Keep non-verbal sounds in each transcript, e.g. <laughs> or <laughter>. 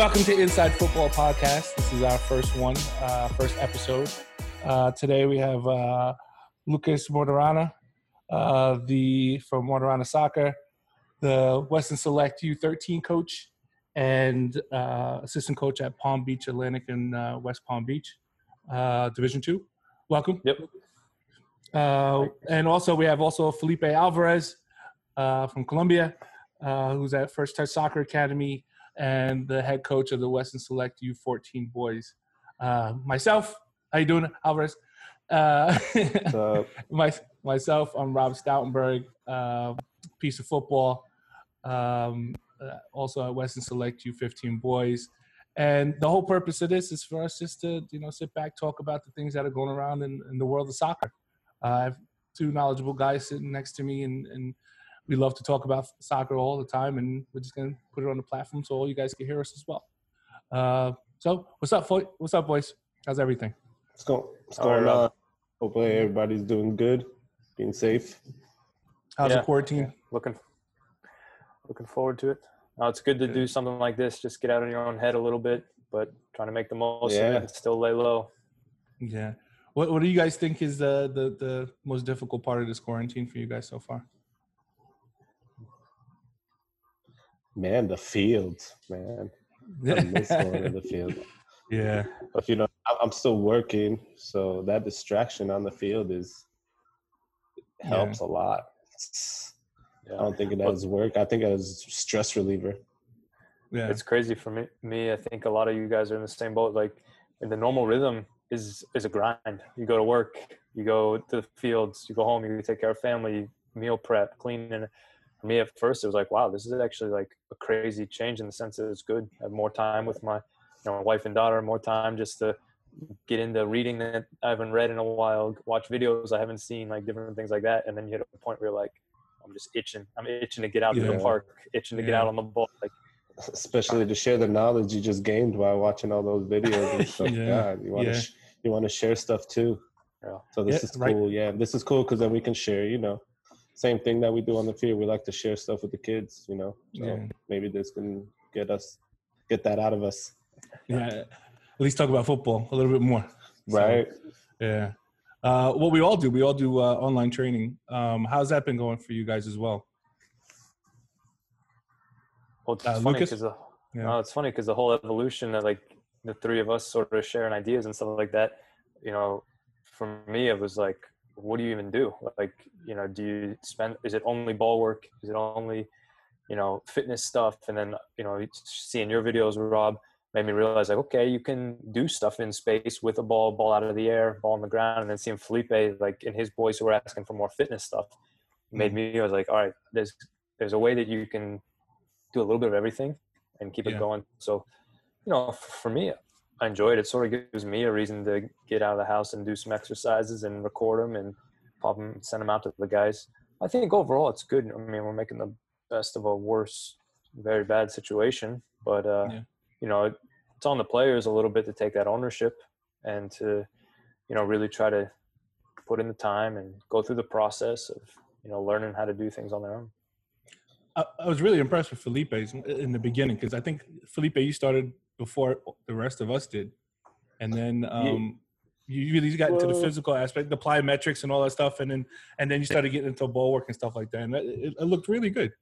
Welcome to Inside Football Podcast. This is our first one, uh, first episode. Uh, today we have uh, Lucas Mortorana, uh, the from Mortorana Soccer, the Weston Select U13 coach, and uh, assistant coach at Palm Beach Atlantic in uh, West Palm Beach, uh, Division Two. Welcome. Yep. Uh, and also we have also Felipe Alvarez uh, from Colombia, uh, who's at First Touch Soccer Academy and the head coach of the Weston Select U14 boys. Uh, myself, how you doing, Alvarez? Uh, <laughs> my, myself, I'm Rob Stoutenburg, uh, PISA football, um, uh, also at Western Select U15 boys. And the whole purpose of this is for us just to, you know, sit back, talk about the things that are going around in, in the world of soccer. Uh, I have two knowledgeable guys sitting next to me, and, and we love to talk about soccer all the time. And we're just going to put it on the platform so all you guys can hear us as well. Uh, so, what's up, fo- what's up, boys? How's everything? what's going, what's All right, going Rob. on? Hopefully everybody's doing good, being safe. How's Yeah. the quarantine? looking looking forward to it. Uh, it's good to do something like this. Just get out of your own head a little bit, but trying to make the most of Yeah. it and still lay low. Yeah. What What do you guys think is the, the the most difficult part of this quarantine for you guys so far? Man, the field, man. I miss going to the <laughs> field. yeah. But you know, I- I'm still working, so that distraction on the field is helps a lot. I don't think it as work. I think it as stress reliever. Yeah. It's crazy for me. Me, I think a lot of you guys are in the same boat. Like, in the normal rhythm is is a grind. You go to work, you go to the fields, you go home, you take care of family, meal prep, cleaning. For me, at first, it was like, wow, this is actually like a crazy change in the sense that it's good. I have more time with my, you know, wife and daughter, more time just to get into reading that I haven't read in a while, watch videos I haven't seen, like different things like that. And then you hit a point where you're like, I'm just itching. I'm itching to get out to the park, itching to get out on the ball. Like, Especially to share the knowledge you just gained while watching all those videos and <laughs> stuff. Yeah. God, you want to Yeah. sh- you want to share stuff too. Yeah. So this Yeah, is right. cool. Yeah, this is cool because then we can share. You know, same thing that we do on the field. We like to share stuff with the kids. You know, so Yeah. maybe this can get us get that out of us. Yeah. At least talk about football a little bit more. So, Right. yeah. Uh, what we all do, we all do uh, online training. Um, how's that been going for you guys as well? Well, it's Uh, funny Lucas? because the Yeah. no, it's funny because the whole evolution that like the three of us sort of sharing ideas and stuff like that. You know, for me, it was like, what do you even do? Like, you know, do you spend? Is it only ball work? Is it only, you know, fitness stuff? And then you know, seeing your videos, Rob, made me realize like, okay, you can do stuff in space with a ball, ball out of the air, ball on the ground, and then seeing Felipe like in his boys who were asking for more fitness stuff made mm-hmm. me. I was like, all right, there's there's a way that you can do a little bit of everything and keep Yeah. it going. So, you know, for me, I enjoy it. It sort of gives me a reason to get out of the house and do some exercises and record them and pop them, send them out to the guys. I think overall it's good. I mean, we're making the best of a worse, very bad situation, but uh, Yeah. you know, it, it's on the players a little bit to take that ownership and to, you know, really try to put in the time and go through the process of, you know, learning how to do things on their own. I, I was really impressed with Felipe's in- in the beginning because I think Felipe, you started before the rest of us did, and then <laughs> um, you really got into the physical aspect, the plyometrics and all that stuff, and then and then you started getting into ball work and stuff like that, and it, it, looked really good.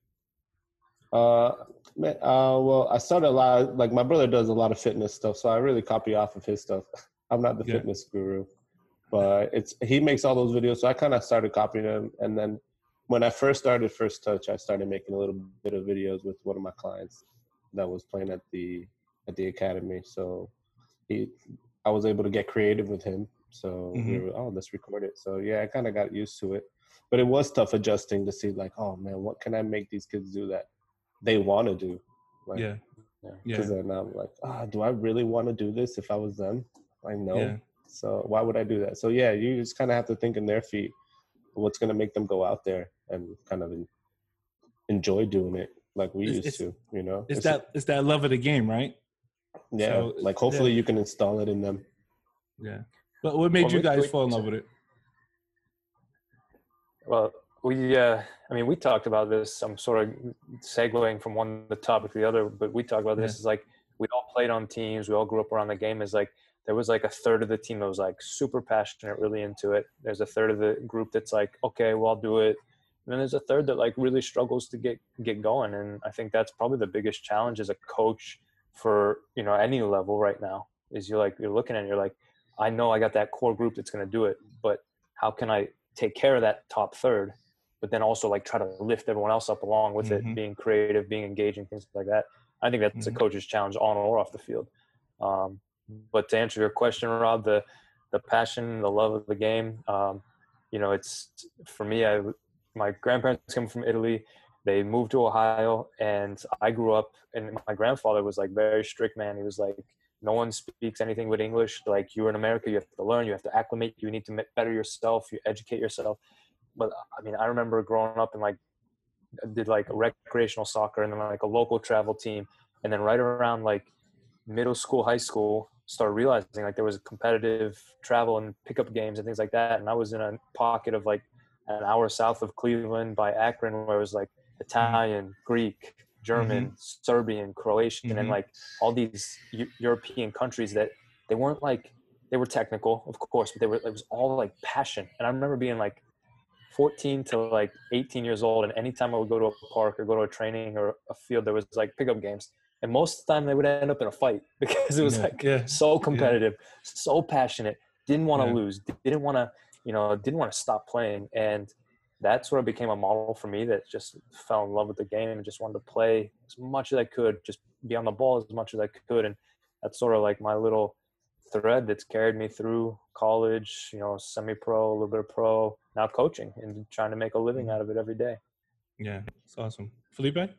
Uh, man, uh, well, I started a lot. Like my brother does a lot of fitness stuff, so I really copy off of his stuff. <laughs> I'm not the Yeah. fitness guru, but it's he makes all those videos, so I kind of started copying him. And then when I first started First Touch, I started making a little bit of videos with one of my clients that was playing at the at the academy. So he, I was able to get creative with him. So we Mhm. were, oh, let's record it. So yeah, I kind of got used to it, but it was tough adjusting to see like, oh man, what can I make these kids do that they want to do? Like, Yeah, yeah, because then I'm like, ah, do I really want to do this if I was them? I know. yeah. So why would I do that? So yeah, you just kind of have to think in their feet. What's going to make them go out there and kind of enjoy doing it like we It's- used it's- to? You know, It's It's- that it's that love of the game, right? Yeah. so, like hopefully you can install it in them. Yeah. But what made Well, you guys we- fall in love with it? Well, we, uh, I mean, we talked about this. I'm sort of segueing from one the topic to the other, but we talked about this. Yeah. Is like we all played on teams. We all grew up around the game. Is like there was like a third of the team that was like super passionate, really into it. There's a third of the group that's like, okay, well, I'll do it. And then there's a third that like really struggles to get get going. And I think that's probably the biggest challenge as a coach for you know any level right now. Is you're like you're looking at it, you're like, I know I got that core group that's going to do it, but how can I take care of that top third? But then also like try to lift everyone else up along with Mhm. it, being creative, being engaging, things like that. I think that's Mhm. a coach's challenge on or off the field. Um, but to answer your question, Rob, the the passion, the love of the game, um, you know, it's for me. I my grandparents came from Italy. They moved to Ohio, and I grew up. And my grandfather was like very strict man. He was like, no one speaks anything but English. Like you're in America, you have to learn, you have to acclimate, you need to better yourself, you educate yourself. But I mean, I remember growing up and like did like recreational soccer and then like a local travel team, and then right around like middle school, high school, started realizing like there was competitive travel and pickup games and things like that. And I was in a pocket of like an hour south of Cleveland by Akron, where it was like Italian, Greek, German, Serbian, Croatian, and Mhm. like all these Eu- European countries that they weren't like they were technical, of course, but they were it was all like passion. And I remember being like 14 to like 18 years old, and anytime I would go to a park or go to a training or a field, there was like pickup games, and most of the time they would end up in a fight <laughs> because it was Yeah, like yeah, so competitive, so passionate, didn't want to Yeah. lose, didn't want to, you know, didn't want to stop playing. And that's sort of became a model for me that just fell in love with the game and just wanted to play as much as I could, just be on the ball as much as I could. And that's sort of like my little thread that's carried me through college, you know, semi pro, a little bit of pro, now coaching and trying to make a living out of it every day. yeah. It's awesome. Felipe?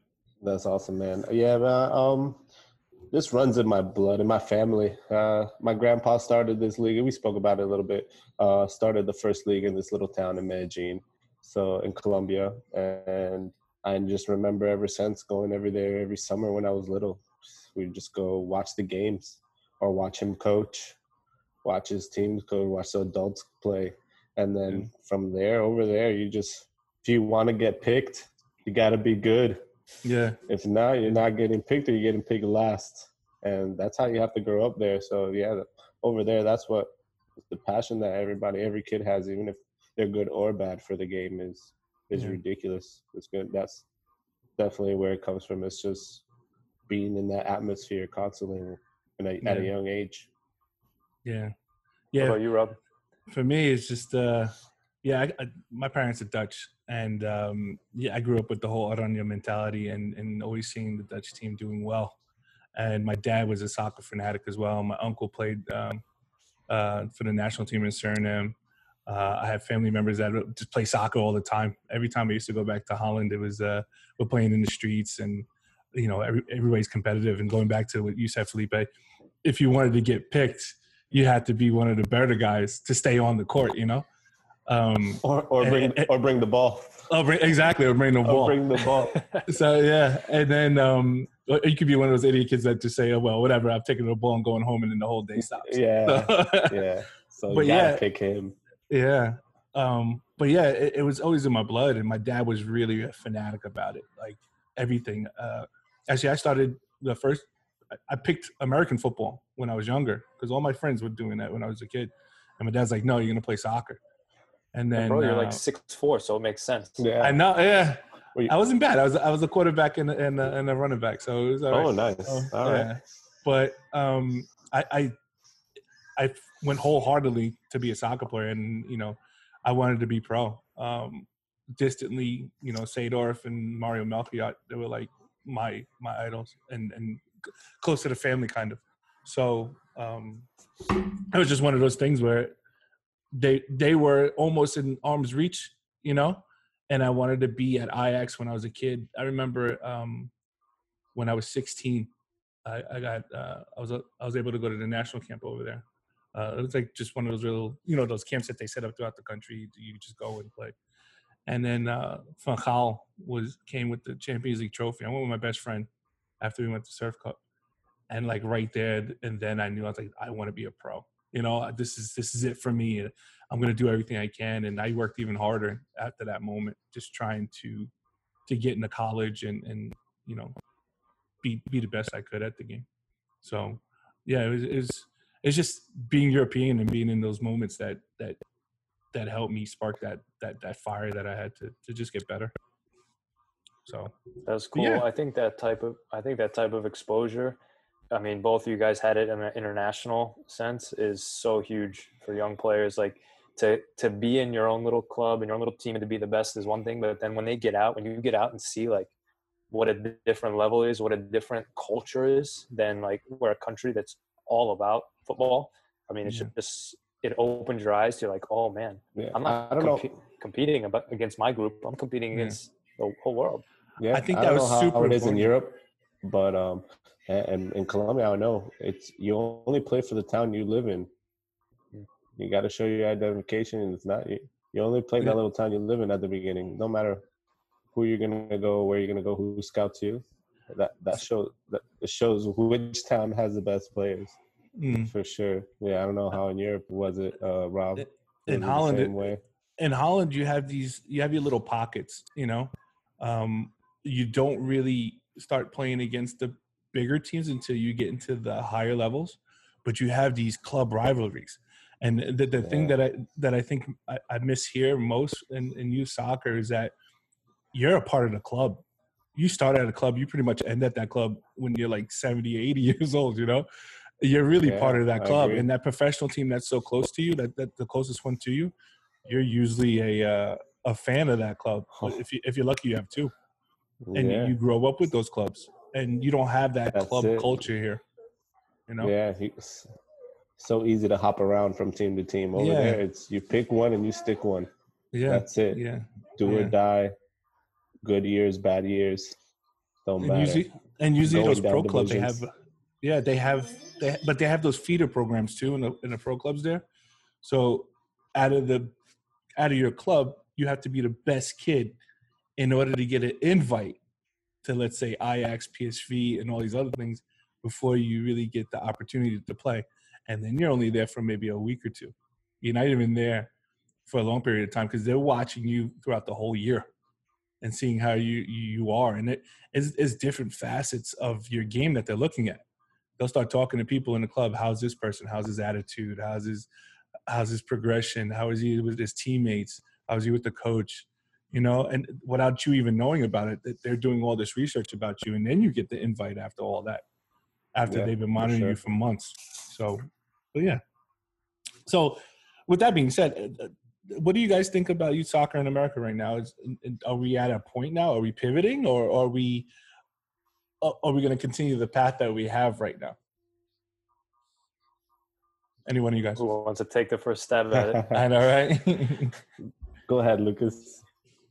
That's awesome, man. Yeah, man. Um, this runs in my blood, in my family. Uh, my grandpa started this league. and We spoke about it a little bit. Uh, started the first league in this little town in Medellin, so in Colombia, and I just remember ever since going every day, every summer when I was little. We'd just go watch the games or watch him coach, watch his teams go, watch the adults play, and then mm. from there over there, you just if you want to get picked, you got to be good. Yeah. If not, you're not getting picked or you're getting picked last. And that's how you have to grow up there. So yeah, over there, that's what the passion that everybody, every kid has, even if they're good or bad for the game, is is Yeah. ridiculous. It's good. That's definitely where it comes from. It's just being in that atmosphere constantly and at, at a young age. Yeah. What Yeah. about you, Rob? for me it's just uh yeah I, I, my parents are dutch and um yeah i grew up with the whole oranje mentality and and always seeing the dutch team doing well and my dad was a soccer fanatic as well my uncle played um uh for the national team in suriname uh, I have family members that just play soccer all the time. Every time I used to go back to Holland, it was uh, we're playing in the streets, and you know every, everybody's competitive. And going back to what you said, Felipe, if you wanted to get picked, you had to be one of the better guys to stay on the court, you know? Um, Or or bring eh, or bring the ball. oh, bring, exactly, or bring the Or ball. bring the ball. <laughs> so, yeah. And then um, you could be one of those idiot kids that just say, oh, well, whatever, I'm taking the ball and going home, and then the whole day stops. Yeah. <laughs> So- Yeah. So But you gotta yeah. pick him. Yeah. Um, but yeah, it, it was always in my blood, and my dad was really a fanatic about it, like everything. Uh, actually, I started the first. I- I picked American football when I was younger because all my friends were doing that when I was a kid, and my dad's like, "No, you're gonna play soccer." And then Bro, you're uh, like six four, so it makes sense. Yeah. I know, yeah. You- I wasn't bad. I was I was a quarterback and a- and a, and a running back, so it was all right. oh, nice. So, All right. yeah. But um, I, I I went wholeheartedly to be a soccer player, and you know, I wanted to be pro. Um, distantly, you know, Seedorf and Mario Melchiot, they were like my my idols, and and close to the family kind of. So um, it was just one of those things where they they were almost in arm's reach, you know, and I wanted to be at Ajax when I was a kid. I remember um, when I was 16, I, I got uh, I was I was able to go to the national camp over there. Uh, it was like just one of those little, you know, those camps that they set up throughout the country. You just go and play. And then uh, Van Gaal was came with the Champions League trophy. I went with my best friend after we went to Surf Cup, and like right there, and then I knew I was like, I want to be a pro. You know, this is this is it for me. I'm gonna do everything I can, and I worked even harder after that moment, just trying to to get into college and and you know be be the best I could at the game. So yeah, it was, it was it's just being European and being in those moments that that that helped me spark that that that fire that I had to to just get better. So That's cool. yeah. I think that type of I think that type of exposure. I mean, both of you guys had it in an international sense is so huge for young players. Like to to be in your own little club and your own little team and to be the best is one thing, but then when they get out, when you get out and see like what a different level is, what a different culture is than like where a country that's all about football. I mean, it's Yeah. just it opens your eyes to like, oh man, Yeah, I'm not I don't know. competing against my group. I'm competing Yeah. against the whole world. Yeah, I think I that don't was know how, super how it is in. Europe, but um, and, and in Colombia, I know it's you only play for the town you live in. You got to show your identification, and it's not you. You only play Yeah. that little town you live in at the beginning. No matter who you're gonna go, where you're gonna go, who scouts you. That that shows that shows which town has the best players mm. for sure. Yeah, I don't know how in Europe was it, uh, Rob. in Was it the Holland, way. in Holland, you have these, you have your little pockets, you know. Um, you don't really start playing against the bigger teams until you get into the higher levels, but you have these club rivalries. And the, the thing that I that I think I, I miss here most in, in youth soccer is that you're a part of the club. You start at a club, you pretty much end at that club when you're like 70, 80 <laughs> years old, you know? You're really Yeah, part of that club. And that professional team that's so close to you, that, that the closest one to you, you're usually a uh, a fan of that club. If you if you're lucky, you have two, and yeah. you grow up with those clubs, and you don't have that That's club it. culture here. You know, Yeah, he's so easy to hop around from team to team. Over Yeah. there, it's you pick one and you stick one. yeah, That's it. yeah. Do or die. Good years, bad years, don't And matter. usually, and usually Going those pro clubs they have. Yeah, they have, they but they have those feeder programs too in the in the pro clubs there. So out of the out of your club, you have to be the best kid in order to get an invite to let's say Ajax, PSV, and all these other things before you really get the opportunity to play. And then you're only there for maybe a week or two. You're not even there for a long period of time because they're watching you throughout the whole year and seeing how you you are. And it is is different facets of your game that they're looking at. They'll start talking to people in the club. How's this person? How's his attitude? How's his how's his progression? How is he with his teammates? How's he with the coach? You know, and without you even knowing about it, that they're doing all this research about you, and then you get the invite after all that, after Yeah, they've been for monitoring you for months. So, but yeah. So, with that being said, uh, uh, what do you guys think about youth soccer in America right now? Is are we at a point now? Are we pivoting, or are we are are we going to continue the path that we have right now? Any one of you guys? Who wants to take the first stab at it? <laughs> I know, right? Go ahead, Lucas.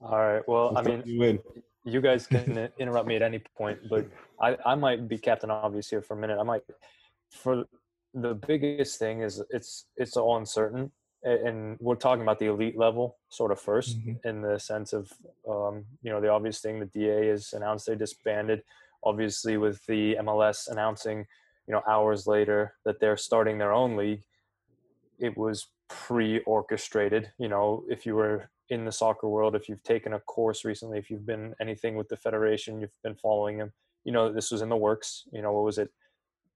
All right. Well, I Let's mean, you win. you guys <laughs> can interrupt me at any point, but I, I might be captain obvious here for a minute. I might for the biggest thing is it's it's all uncertain, and we're talking about the elite level sort of 1st Mhm. in the sense of um, you know the obvious thing the DA has announced they disbanded. Obviously, with the MLS announcing you know hours later that they're starting their own league, it was pre-orchestrated. You know, if you were in the soccer world, if you've taken a course recently, if you've been anything with the federation, you've been following them, you know, this was in the works. You know, what was it?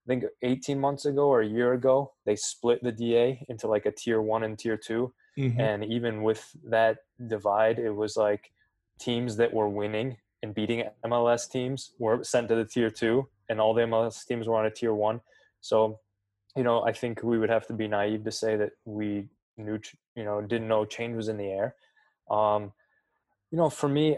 I think 18 months ago or a year ago, they split the DA into like a tier one and tier 2 Mhm. And even with that divide, it was like teams that were winning and beating MLS teams were sent to the tier two, and all the MLS teams were on a tier one. So, you know, I think we would have to be naive to say that we knew, you know, didn't know change was in the air. Um, you know, for me,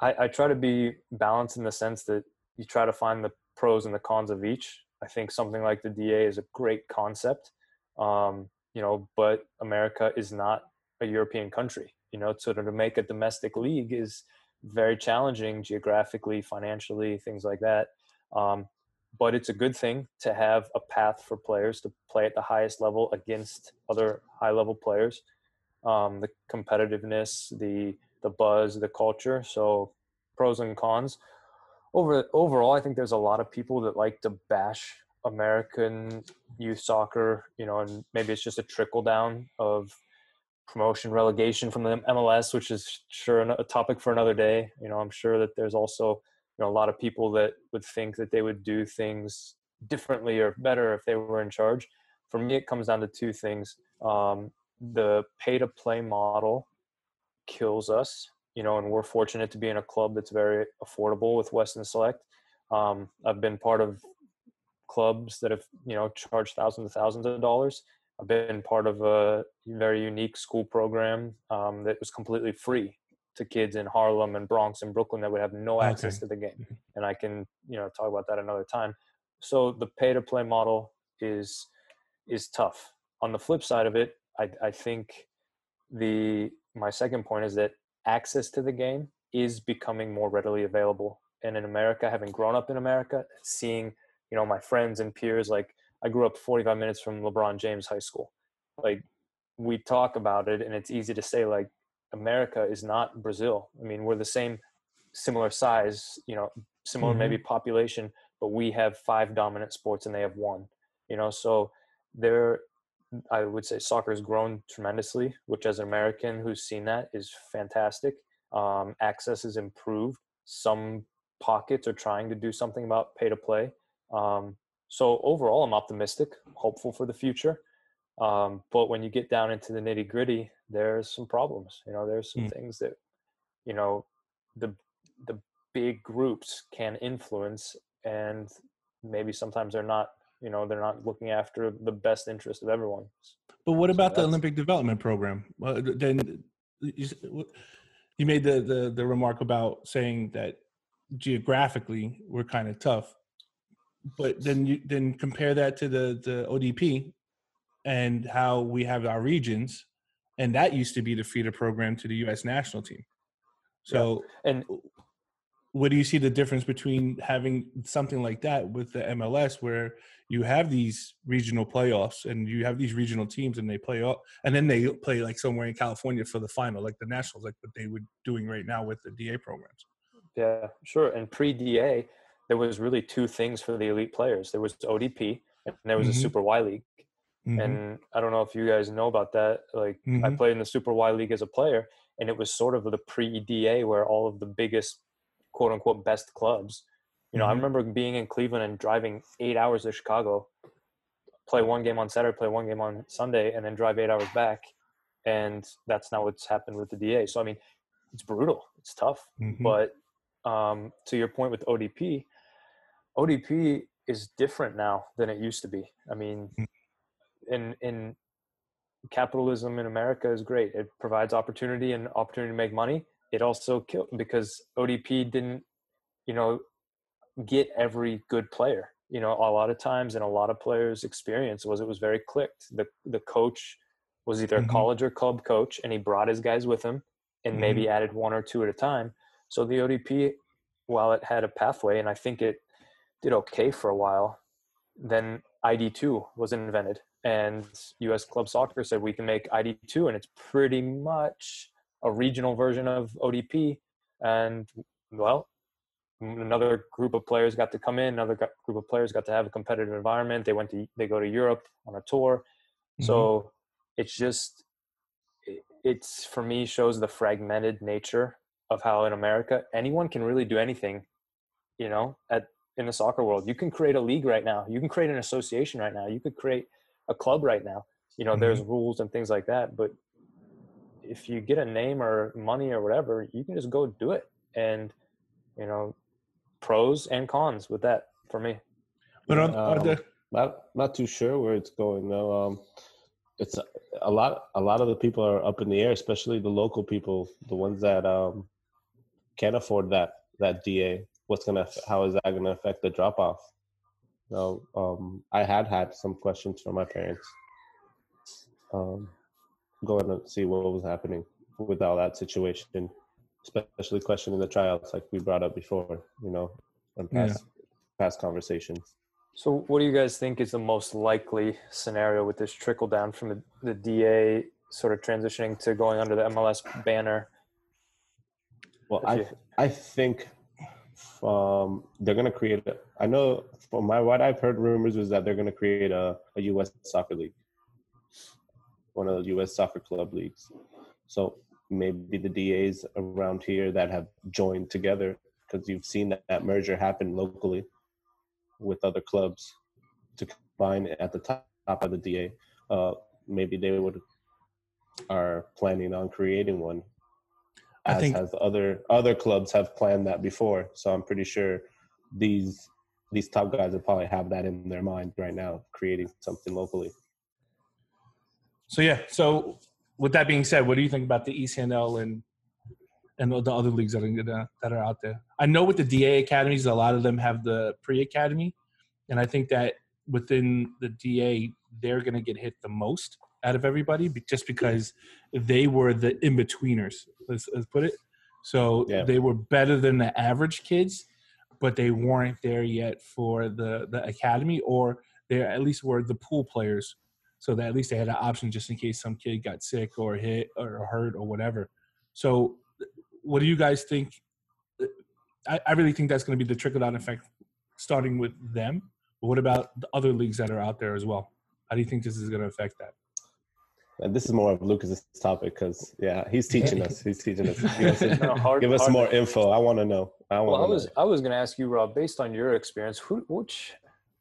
I, I try to be balanced in the sense that you try to find the pros and the cons of each. I think something like the DA is a great concept, um, you know, but America is not a European country, you know, so to make a domestic league is very challenging geographically, financially, things like that. Um, but it's a good thing to have a path for players to play at the highest level against other high level players. Um, the competitiveness, the the buzz, the culture. So pros and cons. Over overall, I think there's a lot of people that like to bash American youth soccer. You know, and maybe it's just a trickle down of promotion relegation from the MLS, which is sure a topic for another day. You know, I'm sure that there's also you know a lot of people that would think that they would do things differently or better if they were in charge. For me, it comes down to two things. Um, the pay to play model kills us, you know, and we're fortunate to be in a club that's very affordable with Weston Select. Um, I've been part of clubs that have, you know, charged thousands and thousands of dollars. I've been part of a very unique school program um, that was completely free to kids in Harlem and Bronx and Brooklyn that would have no access Okay. to the game. And I can, you know, talk about that another time. So the pay to play model is is tough. On the flip side of it, I, I think the my second point is that access to the game is becoming more readily available. And in America, having grown up in America, seeing you know my friends and peers, like I grew up 45 minutes from LeBron James High School. Like we talk about it, and it's easy to say like America is not Brazil. I mean, we're the same, similar size, you know, similar Mhm. maybe population, but we have five dominant sports and they have one. You know, so there, I would say soccer has grown tremendously, which as an American who's seen that is fantastic. Um, access is improved. Some pockets are trying to do something about pay to play. Um, so overall, I'm optimistic, hopeful for the future. Um, but when you get down into the nitty gritty, there's some problems. You know, there's some Mm. things that, you know, the the big groups can influence, and maybe sometimes they're not. You know, they're not looking after the best interest of everyone. But what So about the Olympic Development Program? Well, then you, you made the, the the remark about saying that geographically we're kind of tough, but then you then compare that to the the ODP and how we have our regions, and that used to be the feeder program to the U.S. national team. So, And what do you see the difference between having something like that with the MLS, where you have these regional playoffs and you have these regional teams and they play up, and then they play like somewhere in California for the final, like the Nationals, like what they were doing right now with the DA programs. Yeah, sure. And pre DA, there was really two things for the elite players. There was ODP and there was Mhm. a Super Y League. Mhm. And I don't know if you guys know about that. Like I Mhm. played in the Super Y League as a player, and it was sort of the pre DA where all of the biggest quote unquote best clubs. You know, I Mhm. remember being in Cleveland and driving eight hours to Chicago, play one game on Saturday, play one game on Sunday, and then drive eight hours back. And that's not what's happened with the DA. So I mean, it's brutal. It's tough. Mhm. But um, to your point with ODP, ODP is different now than it used to be. I mean, Mm. in in capitalism in America is great. It provides opportunity and opportunity to make money. It also killed because ODP didn't, you know, get every good player. You know, a lot of times and a lot of players' experience was it was very clicked. The the coach was either Mhm. a college or club coach, and he brought his guys with him, and maybe added one or two at a time. So the ODP, while it had a pathway, and I think it did okay for a while, then ID2 was invented, and US Club Soccer said we can make ID2, and it's pretty much a regional version of ODP. And well, another group of players got to come in, another group of players got to have a competitive environment. They went to they go to Europe on a tour, so mm-hmm. it's just it's for me shows the fragmented nature of how in America anyone can really do anything, you know, at in the soccer world. You can create a league right now. You can create an association right now. You could create a club right now. You know, there's rules and things like that, but if you get a name or money or whatever, you can just go do it. And you know, pros and cons with that for me. But are, are Um, Not not too sure where it's going though. Um, it's a, a lot. A lot of the people are up in the air, especially the local people, the ones that um can't afford that that DA. What's gonna? How is that gonna affect the drop off? No, um, I had had some questions from my parents. Um, going to see what was happening with all that situation, especially questioning the tryouts, like we brought up before. You know, in Yeah. past past conversations. So, what do you guys think is the most likely scenario with this trickle down from the, the DA sort of transitioning to going under the MLS banner? Well, If I you- I think um, they're gonna create. A, I know from my what I've heard rumors is that they're gonna create a, a U.S. soccer league, one of the U.S. soccer club leagues. So maybe the DAs around here that have joined together because you've seen that, that merger happen locally with other clubs. To combine at the top of the DA. Uh, maybe they would are planning on creating one. I As think- has other other clubs have planned that before. So I'm pretty sure these these top guys will probably have that in their mind right now, creating something locally. So yeah. So with that being said, what do you think about the ECNL and and the other leagues that are that are out there? I know with the DA academies, a lot of them have the pre academy, and I think that within the DA, they're gonna get hit the most out of everybody, just because they were the in betweeners. Let's, let's put it. So Yeah. they were better than the average kids, but they weren't there yet for the the academy, or they at least were the pool players so that at least they had an option just in case some kid got sick or hit or hurt or whatever. So, what do you guys think? I, I really think that's going to be the trickle down effect, starting with them. But what about the other leagues that are out there as well? How do you think this is going to affect that? And this is more of Lucas's topic because yeah, he's teaching us. He's teaching us. <laughs> Give us, No, hard- give us hard- more info. I want to know. I want Well, I was know. I was going to ask you, Rob, based on your experience, who which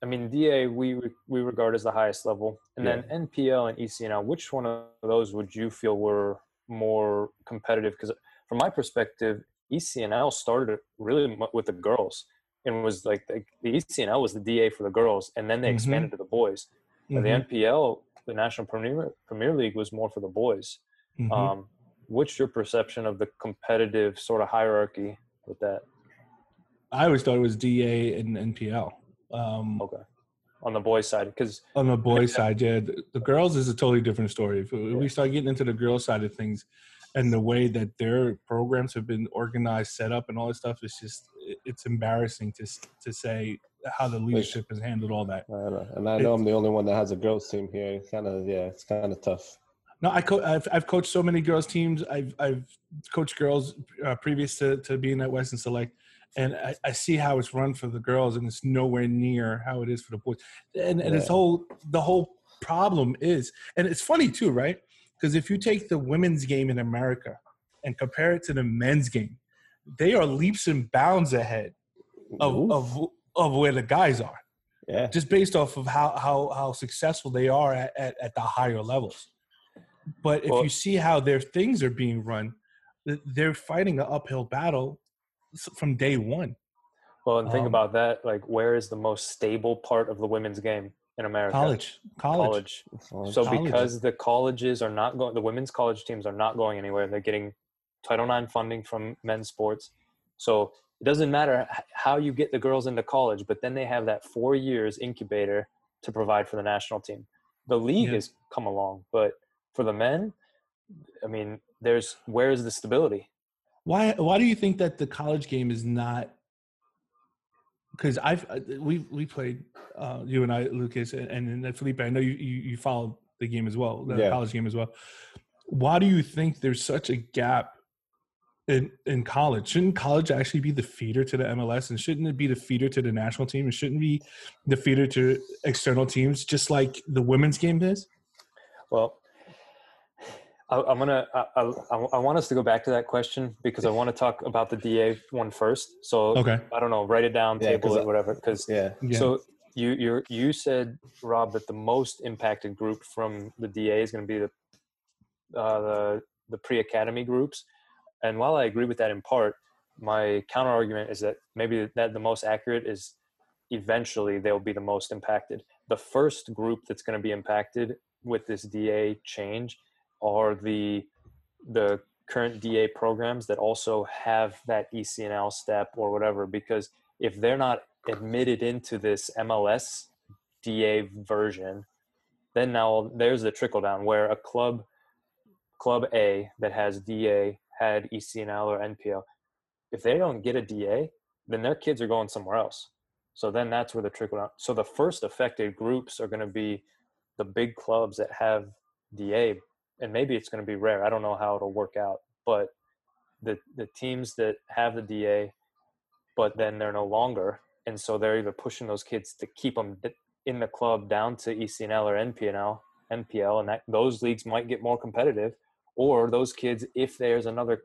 I mean, DA we we regard as the highest level, and then NPL and ECNL. Which one of those would you feel were more competitive? Because from my perspective, ECNL started really with the girls and was like the, the E ECNL was the DA for the girls, and then they Mhm. expanded to the boys. But Mhm, The NPL, the National Premier Premier League, was more for the boys. mhm. Um, what's your perception of the competitive sort of hierarchy with that? I always thought it was DA and NPL. Um, Okay. On the boys' side, because on the boys' side, yeah, the, the girls is a totally different story. If we start getting into the girls' side of things, and the way that their programs have been organized, set up, and all this stuff, it's just it's embarrassing to to say how the leadership has handled all that. I. And I know I'm the only one that has a girls team here. Kind of yeah, it's kind of tough. No, I co- I've, I've coached so many girls teams. I've I've coached girls uh, previous to, to being at Weston Select, and I, I see how it's run for the girls, and it's nowhere near how it is for the boys. And and this whole the whole problem is, and it's funny too, right? Because if you take the women's game in America and compare it to the men's game, they are leaps and bounds ahead of Ooh, of, of where the guys are yeah, just based off of how how how successful they are at, at, at the higher levels. But if Well- you see how their things are being run, they're fighting an uphill battle from day one. well, and think Um, about that. Like, where is the most stable part of the women's game in America? College, college, College. So College. because the colleges are not going, the women's college teams are not going anywhere. They're getting Title IX funding from men's sports. So it doesn't matter how you get the girls into college, but then they have that four years incubator to provide for the national team. The league Yeah. has come along, but for the men, I mean, there's where is the stability? Why why do you think that the college game is not? Because I've uh, we we played uh, you and I, Lucas, and, and Felipe. I know you, you you followed the game as well, the Yeah. college game as well. Why do you think there's such a gap in in college? Shouldn't college actually be the feeder to the MLS, and shouldn't it be the feeder to the national team, and shouldn't be the feeder to external teams, just like the women's game is? Well, I, I'm gonna. I, I, I want us to go back to that question because I want to talk about the DA one first. So Okay. I don't know. Write it down, Yeah, table 'cause it, whatever. Because yeah. Yeah. so you you you said Rob that the most impacted group from the DA is going to be the uh, the the pre academy groups. And while I agree with that in part, my counter argument is that maybe that the most accurate is eventually they'll be the most impacted. The first group that's going to be impacted with this DA change are the the current DA programs that also have that ECNL step or whatever because if they're not admitted into this MLS DA version, then now there's the trickle down where a club club A that has DA had ECNL or NPL, if they don't get a DA, then their kids are going somewhere else. So then that's where the trickle down. So the first affected groups are going to be the big clubs that have DA, and maybe it's going to be rare. I don't know how it'll work out, but the the teams that have the DA, but then they're no longer, and so they're either pushing those kids to keep them in the club down to ECNL or NPNL, NPL, and that those leagues might get more competitive, or those kids, if there's another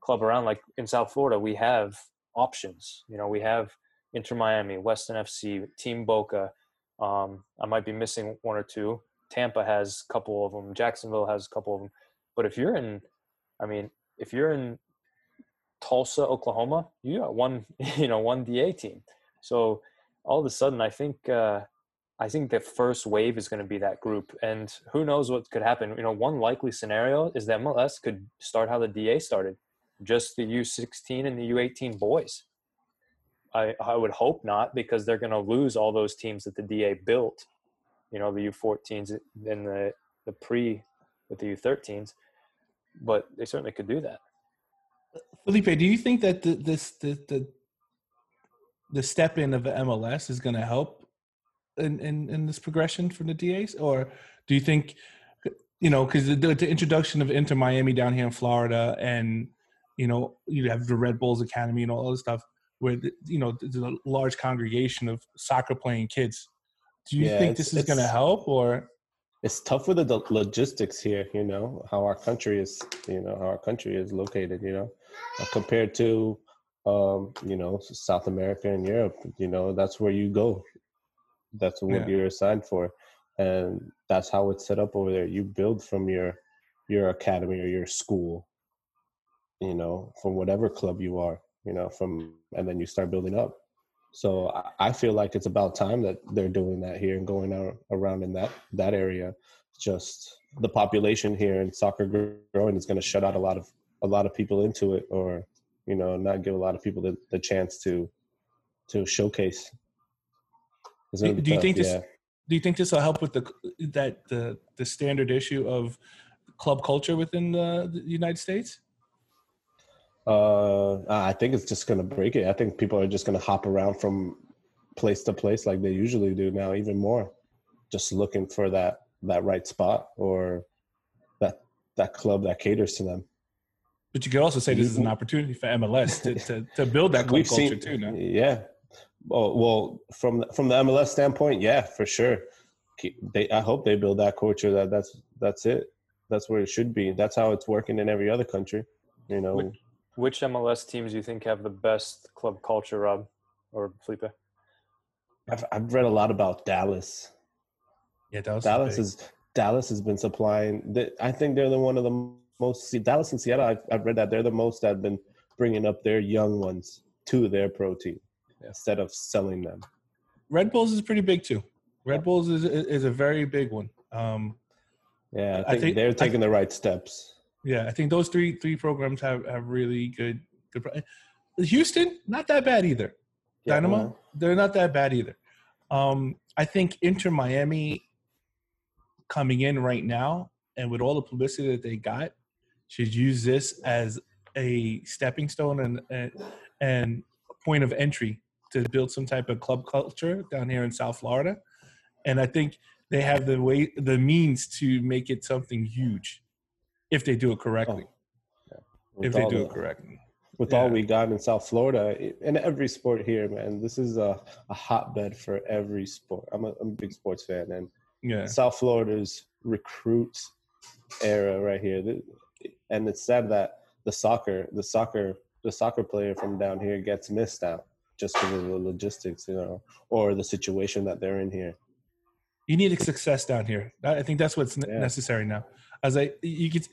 club around, like in South Florida, we have options. You know, we have Inter Miami, Weston FC, Team Boca, Um, I might be missing one or two. Tampa has a couple of them. Jacksonville has a couple of them. But if you're in, I mean, if you're in Tulsa, Oklahoma, you got one, <laughs> you know, one DA team. So all of a sudden, I think, uh, I think the first wave is going to be that group, and who knows what could happen. You know, one likely scenario is that MLS could start how the DA started, just the U16 and the U18 boys. I, I would hope not because they're going to lose all those teams that the DA built. You know, the U14s and the the pre with the U13s, but they certainly could do that. Felipe, do you think that the, this the, the the step in of the MLS is going to help in, in in this progression from the DAs, or do you think you know because the, the introduction of Inter Miami down here in Florida, and you know you have the Red Bulls Academy and all this stuff, where you know there's a large congregation of soccer playing kids. Do you yeah, think this is going to help, or it's tough with the logistics here? You know how our country is, you know how our country is located. You know, uh, compared to um, you know South America and Europe. You know that's where you go. That's what yeah. you're assigned for, and that's how it's set up over there. You build from your your academy or your school. You know, from whatever club you are you know, from and then you start building up. So I, feel like it's about time that they're doing that here and going out around in that that area. Just the population here and soccer growing is going to shut out a lot of a lot of people into it, or you know, not give a lot of people the, the chance to to showcase. Do, do you think this? Yeah. Do you think this will help with the that the the standard issue of club culture within the, the United States? Uh, I think it's just going to break it. I think people are just going to hop around from place to place like they usually do now, even more, just looking for that that right spot or that that club that caters to them. But you could also say this is an opportunity for MLS to, to, to build that <laughs> club culture seen, too. Yeah. Well, well, from from the MLS standpoint, yeah, for sure. They, I hope they build that culture. That that's that's it. That's where it should be. That's how it's working in every other country. You know. Which MLS teams do you think have the best club culture, Rob or Felipe? I've I've read a lot about Dallas. Yeah, Dallas. Dallas is Dallas has been supplying. The, I think they're the one of the most. See, Dallas and Seattle. I've, I've read that they're the most that have been bringing up their young ones to their pro team yeah. instead of selling them. Red Bulls is pretty big too. Red Bulls is is a very big one. Um, yeah, I think, I think they're taking the right steps. Yeah, I think those three three programs have have really good good. Houston, not that bad either. Yeah, Dynamo, well. they're not that bad either. Um, I think Inter Miami coming in right now and with all the publicity that they got, should use this as a stepping stone and and, and point of entry to build some type of club culture down here in South Florida. And I think they have the way the means to make it something huge if they do it correctly. Oh, yeah. If they do the, it correctly. With yeah. all we got in South Florida, in every sport here, man, this is a, a hotbed for every sport. I'm a, I'm a big sports fan, and yeah. South Florida's recruit era right here, and it's sad that the soccer, the soccer, the soccer player from down here gets missed out just because of the logistics, you know, or the situation that they're in here. You need a success down here. I think that's what's yeah. necessary now. As I, you could,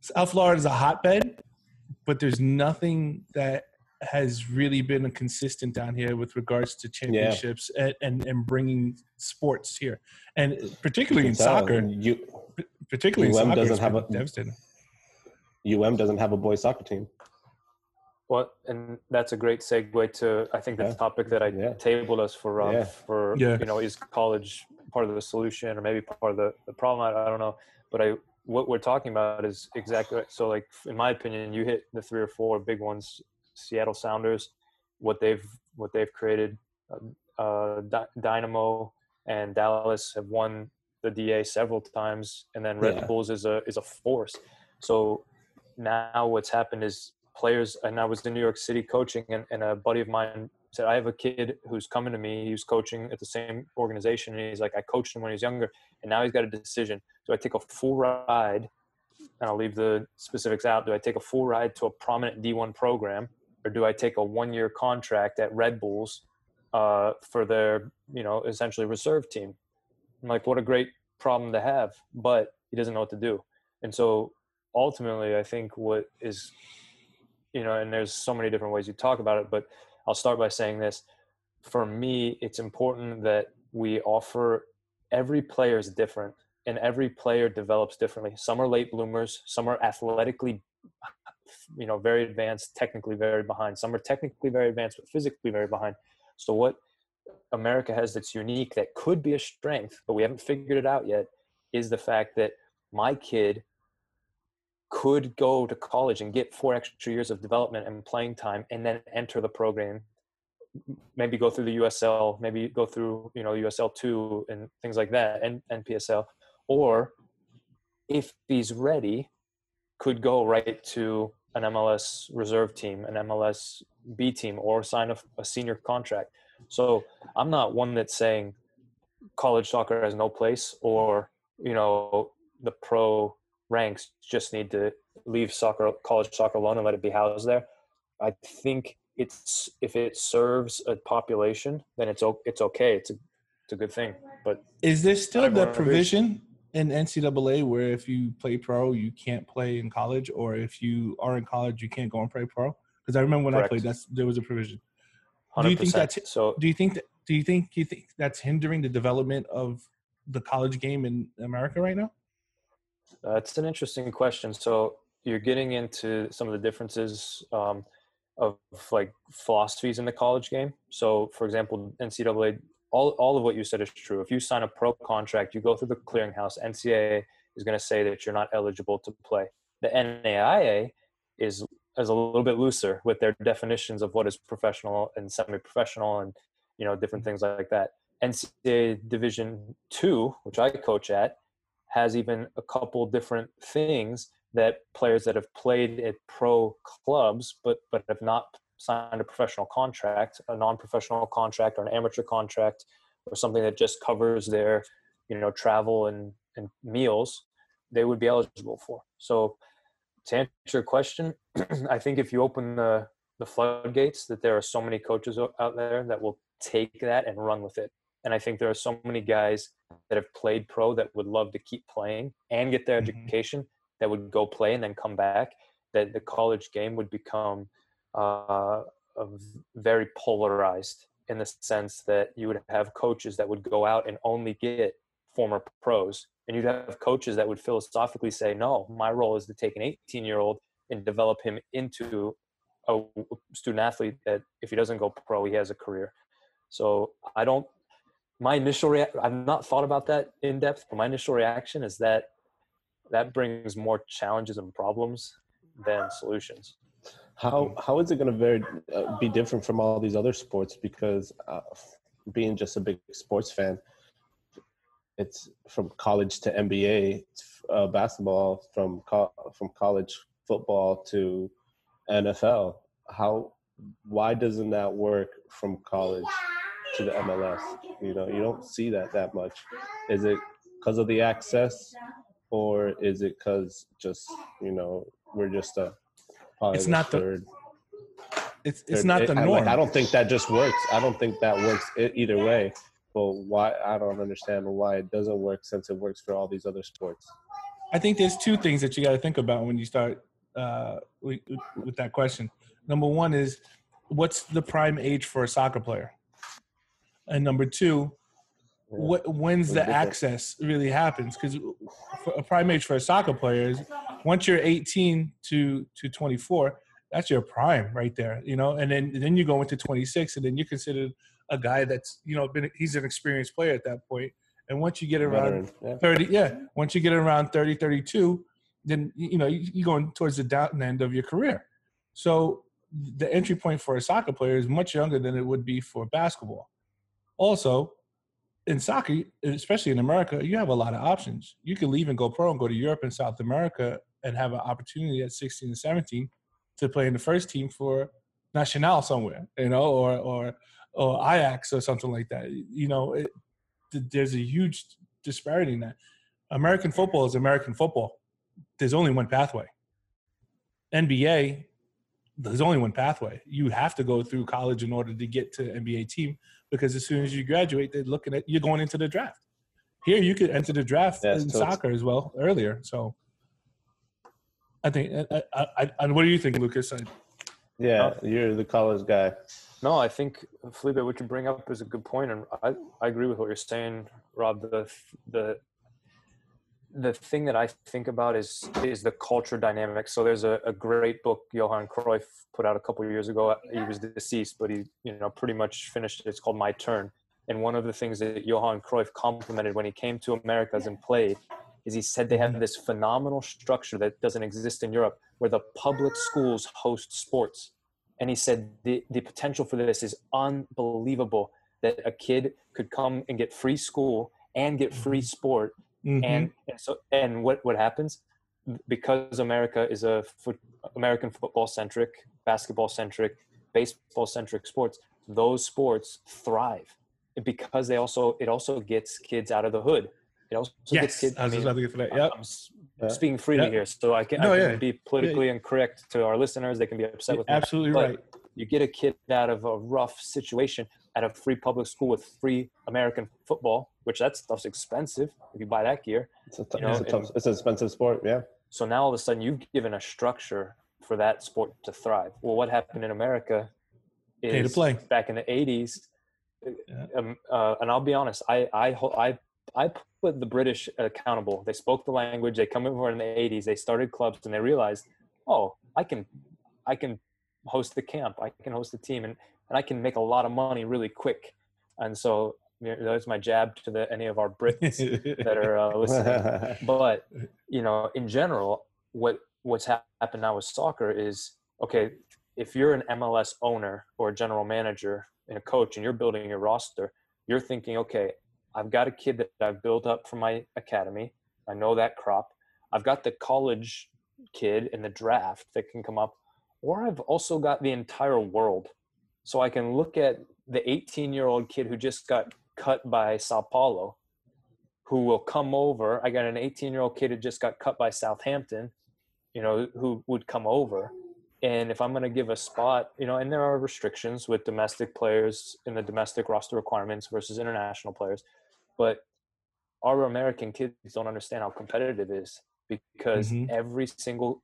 South Florida is a hotbed, but there's nothing that has really been consistent down here with regards to championships yeah. and, and, and bringing sports here, and particularly in soccer. You, particularly UM in soccer, doesn't have a devastating. UM doesn't have a boys soccer team. Well, and that's a great segue to I think the yeah. topic that I yeah. tabled us for Rob yeah. for you know is college part of the solution or maybe part of the, the problem I, I don't know but I what we're talking about is exactly right. so like in my opinion you hit the three or four big ones seattle sounders what they've what they've created uh, uh dynamo and dallas have won the da several times and then red yeah. bulls is a is a force so now what's happened is players and i was in new york city coaching and, and a buddy of mine said i have a kid who's coming to me he's coaching at the same organization and he's like i coached him when he was younger and now he's got a decision do I take a full ride? And I'll leave the specifics out. Do I take a full ride to a prominent D1 program, or do I take a one-year contract at Red Bulls uh, for their you know essentially reserve team. I'm like, what a great problem to have, but he doesn't know what to do. And so ultimately, I think what is you know, and there's so many different ways you talk about it, but I'll start by saying this. For me, it's important that we offer every player is different and every player develops differently. Some are late bloomers, some are athletically <laughs> you know very advanced technically very behind some are technically very advanced but physically very behind so what america has that's unique that could be a strength but we haven't figured it out yet is the fact that my kid could go to college and get four extra years of development and playing time and then enter the program maybe go through the usl maybe go through you know usl 2 and things like that and npsl or if he's ready could go right to an MLS reserve team, an MLS B team, or sign a, a, senior contract. So I'm not one that's saying college soccer has no place or, you know, the pro ranks just need to leave soccer, college soccer alone and let it be housed there. I think it's if it serves a population, then it's it's okay. It's a it's a good thing. But is there still the provision in NCAA where if you play pro, you can't play in college, or if you are in college, you can't go and play pro? Because I remember when Correct. I played, that's there was a provision. 100%. Do you think that's so? Do you think that? Do you think you think that's hindering the development of the college game in America right now? That's an interesting question. So you're getting into some of the differences um, of like philosophies in the college game. So, for example, NCAA all, all of what you said is true. If you sign a pro contract, you go through the clearinghouse, NCAA is going to say that you're not eligible to play. The NAIA is is a little bit looser with their definitions of what is professional and semi-professional and you know different things like that. NCAA Division Two, which I coach at, has even a couple different things that players that have played at pro clubs but but have not signed a professional contract, a non-professional contract, or an amateur contract, or something that just covers their, you know, travel and, and meals, they would be eligible for. So, to answer your question, <clears throat> I think if you open the the floodgates, that there are so many coaches out there that will take that and run with it. And I think there are so many guys that have played pro that would love to keep playing and get their mm-hmm. education that would go play and then come back. That the college game would become uh, very polarized in the sense that you would have coaches that would go out and only get former pros and you'd have coaches that would philosophically say no my role is to take an 18 year old and develop him into a student athlete that if he doesn't go pro he has a career so i don't my initial i've not thought about that in depth but my initial reaction is that that brings more challenges and problems than solutions how how is it going to very uh, be different from all these other sports? Because uh, being just a big sports fan, it's from college to NBA uh, basketball, from co- from college football to NFL. How why doesn't that work from college to the MLS? You know, you don't see that that much. Is it because of the access, or is it because just you know we're just a it's not third. the it's it's third, not the norm. Like, I don't think that just works. I don't think that works either way. But why? I don't understand why it doesn't work since it works for all these other sports. I think there's two things that you got to think about when you start uh, with, with that question. Number one is what's the prime age for a soccer player, and number two, what when's the access really happens? Because a prime age for a soccer player is once you're 18 to to 24 that's your prime right there you know? And then then you go into 26 and then you're considered a guy that's you know been he's an experienced player at that point. And once you get around yeah. 30 yeah once you get around 30 32 then you know you're going towards the down end of your career. So the entry point for a soccer player is much younger than it would be for basketball also in soccer especially in america you have a lot of options you can leave and go pro and go to europe and south america and have an opportunity at 16 and 17 to play in the first team for Nacional somewhere, you know, or or or Ajax or something like that. You know, it, there's a huge disparity in that. American football is American football. There's only one pathway. NBA, there's only one pathway. You have to go through college in order to get to NBA team, because as soon as you graduate, they're looking at you're going into the draft. Here, you could enter the draft Yes, in totally. soccer as well earlier. So, I think. I, I, I, I, what do you think, Lucas? I, Yeah, uh, you're the college guy. No, I think Felipe, what you bring up is a good point, and I, I agree with what you're saying, Rob. The the the thing that I think about is is the culture dynamic. So there's a, a great book Johan Cruyff put out a couple of years ago. He was deceased, but he you know pretty much finished it. It's called My Turn. And one of the things that Johan Cruyff complimented when he came to Americas and played is he said they have this phenomenal structure that doesn't exist in Europe, where the public schools host sports and he said the, the potential for this is unbelievable that a kid could come and get free school and get free mm-hmm. sport Mhm. and, and so and what what happens because america is a foot, american football centric basketball centric baseball centric sports those sports thrive because they also it also gets kids out of the hood it also gets kids I was I just mean, about to get to that. Yep. I'm Yeah. speaking freely Yeah. here so i can, No, I can yeah. be politically incorrect to our listeners they can be upset with me Absolutely but right. you get a kid out of a rough situation at a free public school with free American football, which that stuff's expensive if you buy that gear. It's a, t- You know, it's, a tough, and- it's an expensive sport. Yeah. So now all of a sudden you've given a structure for that sport to thrive. Well, what happened in America is Pay to play. back in the 80s. Yeah. Um, uh, and I'll be honest, I, I, I, I put the British accountable. They spoke the language. They come over in the 80s. They started clubs and they realized, oh, I can, I can host the camp. I can host the team and, and I can make a lot of money really quick. And so that's my jab to the, any of our Brits that are uh, listening. <laughs> But you know in general what what's hap- happened now with soccer is okay if you're an mls owner or a general manager and a coach and you're building your roster you're thinking okay i've got a kid that i've built up from my academy. I know that crop. I've got the college kid in the draft that can come up or i've also got the entire world so i can look at the 18 year old kid who just got cut by sao paulo who will come over. I got an 18 year old kid who just got cut by Southampton, you know, who would come over. And if I'm going to give a spot, you know, and there are restrictions with domestic players in the domestic roster requirements versus international players, but our American kids don't understand how competitive it is because Mhm. every single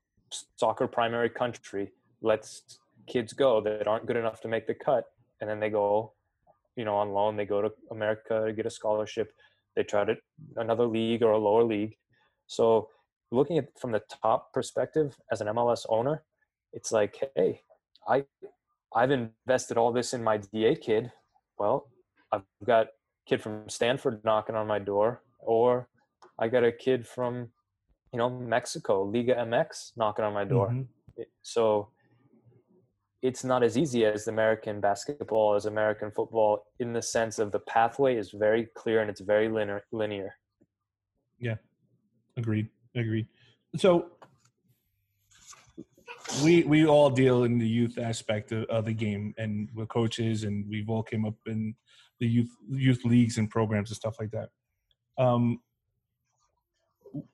soccer primary country lets kids go that aren't good enough to make the cut, and then they go, you know, on loan. They go to America to get a scholarship they try to another league or a lower league so looking at from the top perspective as an mls owner it's like hey i i've invested all this in my da kid well i've got kid from stanford knocking on my door or i got a kid from you know mexico liga mx knocking on my door Mhm. So it's not as easy as American basketball, as American football, in the sense of the pathway is very clear and it's very linear. linear. Yeah, agreed. Agreed. So we we all deal in the youth aspect of, of the game, and we're coaches, and we've all came up in the youth youth leagues and programs and stuff like that. Um,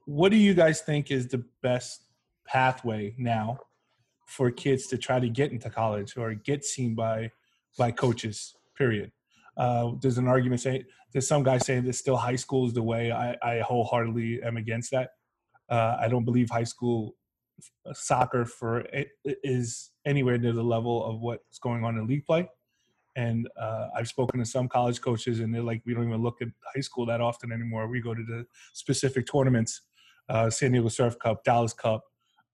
what do you guys think is the best pathway now for kids to try to get into college or get seen by by coaches? Period. Uh, there's an argument saying there's some guys saying that still high school is the way. I, I wholeheartedly am against that. Uh, I don't believe high school soccer for is anywhere near the level of what's going on in league play. And uh, I've spoken to some college coaches, and they're like, we don't even look at high school that often anymore. We go to the specific tournaments, uh, San Diego Surf Cup, Dallas Cup.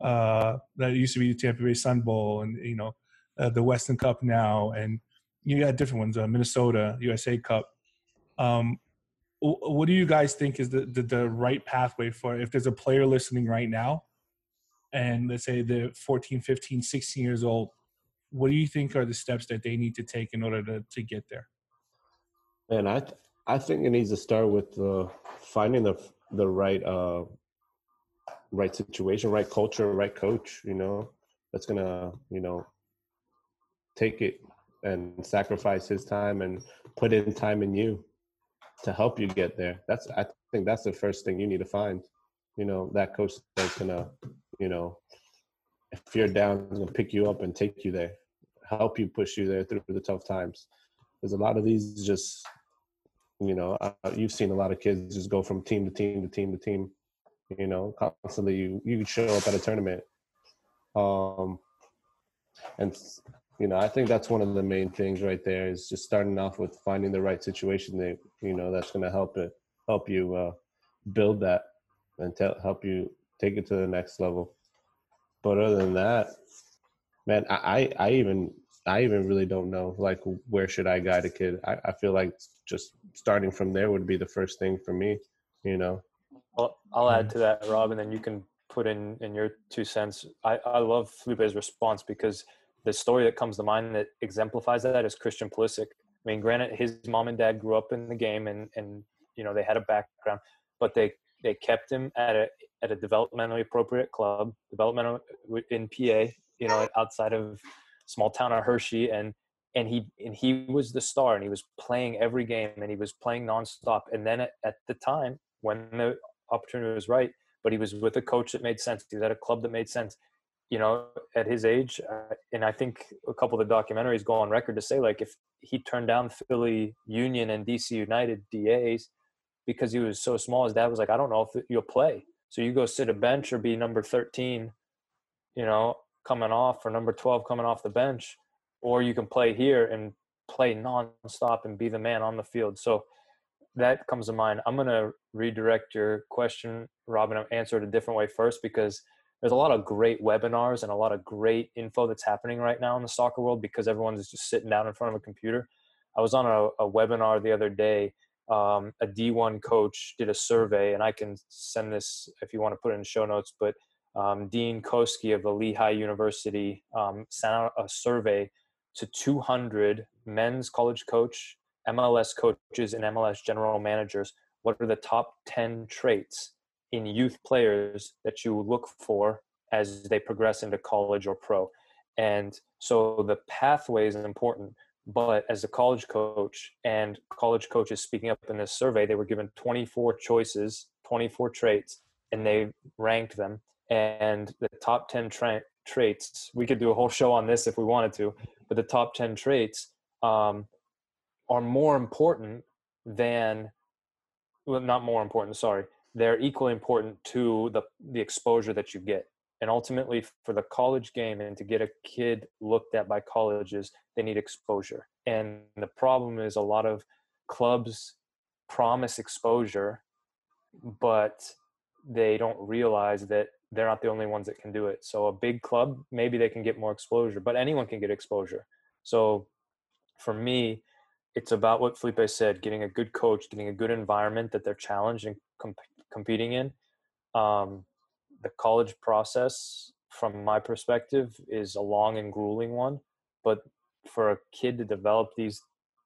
Uh, that used to be the Tampa Bay Sun Bowl, and you know, uh, the Weston Cup now, and you got different ones, uh, Minnesota USA Cup. Um, what do you guys think is the, the the right pathway for if there's a player listening right now, and let's say they're 14, 15, 16 years old, what do you think are the steps that they need to take in order to to get there? And I, th- I think it needs to start with uh, finding the the right, uh, right situation, right culture, right coach. You know, that's gonna, you know, take it and sacrifice his time and put in time in you to help you get there. That's I think that's the first thing you need to find. You know, that coach that's gonna, you know, if you're down, is gonna pick you up and take you there, help you push you there through the tough times. There's a lot of these just, you know, uh, you've seen a lot of kids just go from team to team to team to team. You know, constantly you you show up at a tournament, um, and you know I think that's one of the main things right there is just starting off with finding the right situation that you know that's going to help it help you uh, build that and help you take it to the next level. But other than that, man, I, I, I even I even really don't know like where should I guide a kid. I, I feel like just starting from there would be the first thing for me, you know. Well, I'll add to that, Rob, and then you can put in in your two cents. I, I love Felipe's response because the story that comes to mind that exemplifies that is Christian Pulisic. I mean, granted, his mom and dad grew up in the game, and and you know they had a background, but they they kept him at a at a developmentally appropriate club, developmental in PA, you know, outside of small town of Hershey, and and he and he was the star, and he was playing every game, and he was playing nonstop. And then at, at the time when the opportunity was right, but he was with a coach that made sense. He was at a club that made sense. You know, at his age, uh, and I think a couple of the documentaries go on record to say like if he turned down Philly Union and DC United DAs because he was so small, his dad was like, I don't know if you'll play. So you go sit a bench or be number 13, you know, coming off or number 12 coming off the bench, or you can play here and play nonstop and be the man on the field. So that comes to mind. I'm going to redirect your question, Robin, and answer it a different way first because there's a lot of great webinars and a lot of great info that's happening right now in the soccer world because everyone's just sitting down in front of a computer. I was on a, a webinar the other day um, a D1 coach did a survey, and I can send this if you want to put it in show notes. But um, Dean Koski of the Lehigh University um, sent out a survey to 200 men's college coach, MLS coaches, and MLS general managers. What are the top 10 traits in youth players that you look for as they progress into college or pro? And so the pathway is important but as a college coach and college coaches speaking up in this survey they were given 24 choices 24 traits and they ranked them and the top 10 tra- traits we could do a whole show on this if we wanted to but the top 10 traits um, are more important than well not more important sorry they're equally important to the the exposure that you get. And ultimately for the college game and to get a kid looked at by colleges they need exposure. And the problem is a lot of clubs promise exposure but they don't realize that they're not the only ones that can do it. So a big club maybe they can get more exposure but anyone can get exposure. So for me it's about what felipe said getting a good coach getting a good environment that they're challenged and comp- competing in. Um, the college process from my perspective is a long and grueling one but for a kid to develop these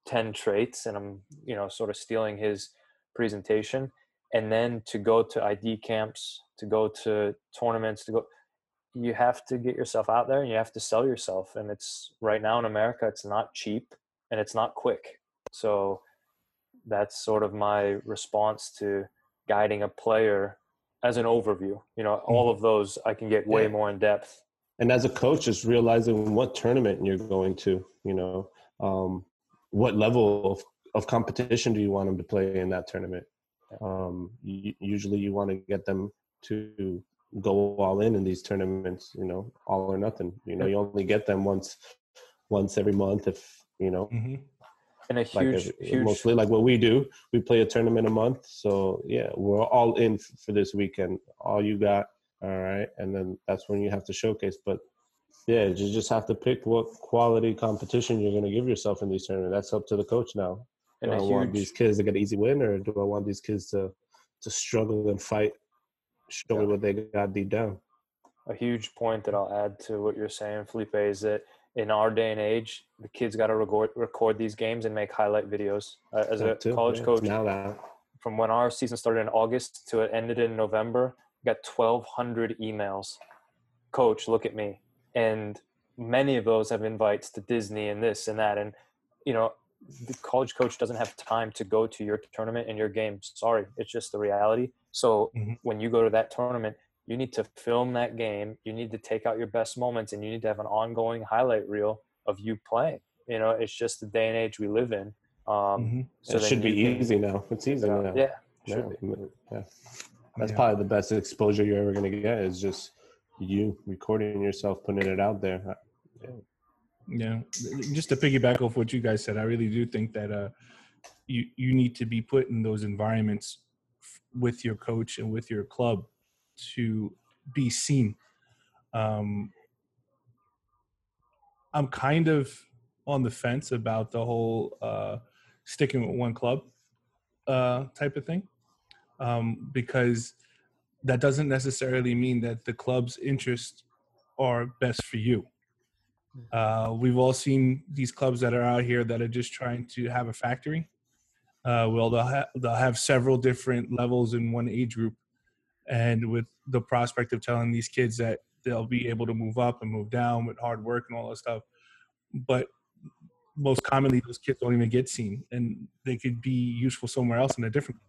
10 traits and i'm you know sort of stealing his presentation and then to go to id camps to go to tournaments to go you have to get yourself out there and you have to sell yourself and it's right now in america it's not cheap and it's not quick so that's sort of my response to guiding a player as an overview. You know, all mm-hmm. of those I can get way yeah. more in depth. And as a coach, just realizing what tournament you're going to, you know, um, what level of, of competition do you want them to play in that tournament? Um, usually you want to get them to go all in in these tournaments, you know, all or nothing. You know, you only get them once, once every month if, you know, mm-hmm and a huge, like a, huge, mostly like what we do. We play a tournament a month, so yeah, we're all in for this weekend. All you got, all right, and then that's when you have to showcase. But yeah, you just have to pick what quality competition you're going to give yourself in these tournaments. That's up to the coach now. And do I huge, want these kids to get an easy win, or do I want these kids to to struggle and fight, show yeah. me what they got deep down? A huge point that I'll add to what you're saying, Felipe, is that in our day and age, the kids got to record record these games and make highlight videos. Uh, as a too, college yeah, coach, now that. from when our season started in August to it ended in November, got 1,200 emails. Coach, look at me, and many of those have invites to Disney and this and that, and you know, the college coach doesn't have time to go to your tournament and your game. Sorry, it's just the reality. So mm-hmm. when you go to that tournament, you need to film that game you need to take out your best moments and you need to have an ongoing highlight reel of you playing You know, it's just the day and age we live in. Um, Mhm. so it should be you can- easy now. It's easy Yeah, now. yeah, Yeah, yeah. That's Yeah. probably the best exposure you're ever gonna get is just you recording yourself, putting it out there. Yeah, just to piggyback off what you guys said, I really do think that uh, you you need to be put in those environments f- with your coach and with your club to be seen. Um, I'm kind of on the fence about the whole uh, sticking with one club uh, type of thing um, because that doesn't necessarily mean that the club's interests are best for you. Uh, we've all seen these clubs that are out here that are just trying to have a factory. Uh, well, they'll, ha- they'll have several different levels in one age group, and with the prospect of telling these kids that they'll be able to move up and move down with hard work and all that stuff, but most commonly those kids don't even get seen, and they could be useful somewhere else in a different,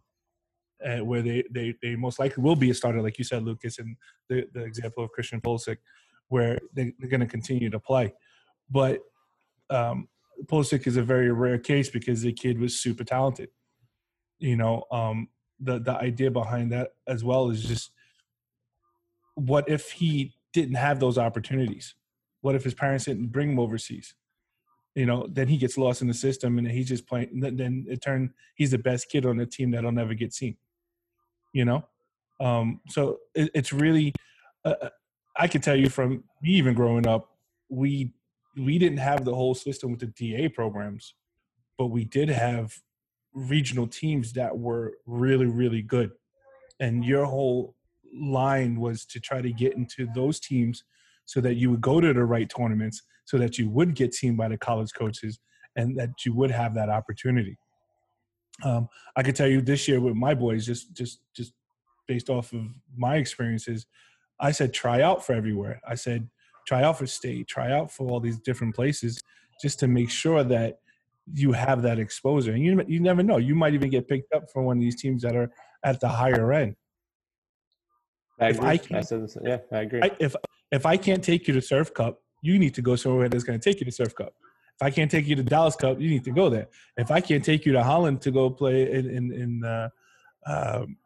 uh, where they, they they most likely will be a starter, like you said, Lucas, and the the example of Christian Pulisic where they, they're going to continue to play. But um, Pulisic is a very rare case because the kid was super talented. You know, um, the the idea behind that as well is just what if he didn't have those opportunities? What if his parents didn't bring him overseas? You know, then he gets lost in the system and he's just playing. Then, it turned he's the best kid on the team that'll never get seen. You know, um, so it, it's really. Uh, I can tell you from me even growing up, we we didn't have the whole system with the DA programs, but we did have regional teams that were really really good, and your whole line was to try to get into those teams so that you would go to the right tournaments, so that you would get seen by the college coaches, and that you would have that opportunity. Um, I can tell you this year with my boys, just just just based off of my experiences, I said try out for everywhere. I said try out for state, try out for all these different places, just to make sure that you have that exposure. And you you never know, you might even get picked up for one of these teams that are at the higher end. I If agree. I I this- yeah, I agree. I, if if I can't take you to Surf Cup, you need to go somewhere that's going to take you to Surf Cup. If I can't take you to Dallas Cup, you need to go there. If I can't take you to Holland to go play in in in, uh, um,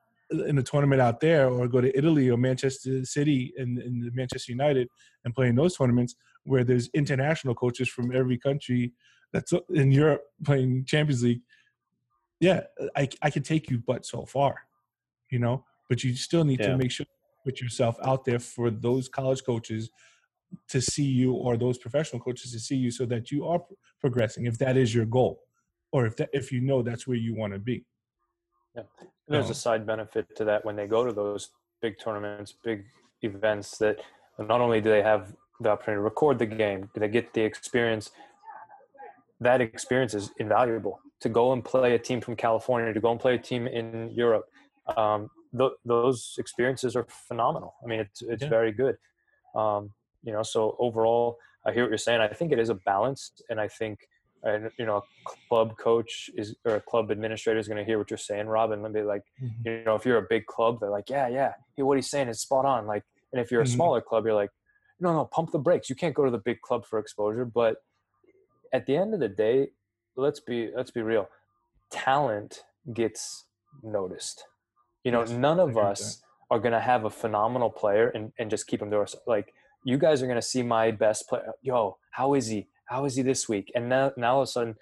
in a tournament out there, or go to Italy or Manchester City and, and Manchester United and play in those tournaments where there's international coaches from every country that's in Europe playing Champions League. Yeah, I I can take you, but so far, you know. But you still need Yeah. to make sure you put yourself out there for those college coaches to see you or those professional coaches to see you so that you are progressing if that is your goal or if that if you know that's where you want to be Yeah, There's No. a side benefit to that when they go to those big tournaments, big events. That not only do they have the opportunity to record the game, do they get the experience. That experience is invaluable. To go and play a team from California, to go and play a team in Europe, um, th- those experiences are phenomenal. I mean, it's it's Yeah. very good. Um, you know, so overall, I hear what you're saying. I think it is a balance, and I think and you know a club coach is or a club administrator is going to hear what you're saying rob and be like you know if you're a big club they're like yeah yeah hey, what he's saying is spot on like and if you're a Mhm. smaller club you're like no no pump the brakes you can't go to the big club for exposure but at the end of the day let's be let's be real talent gets noticed. You know Yes, none of us are going to have a phenomenal player and, and just keep him to ourselves like you guys are going to see my best player yo how is he? How is he this week? And now now all of a sudden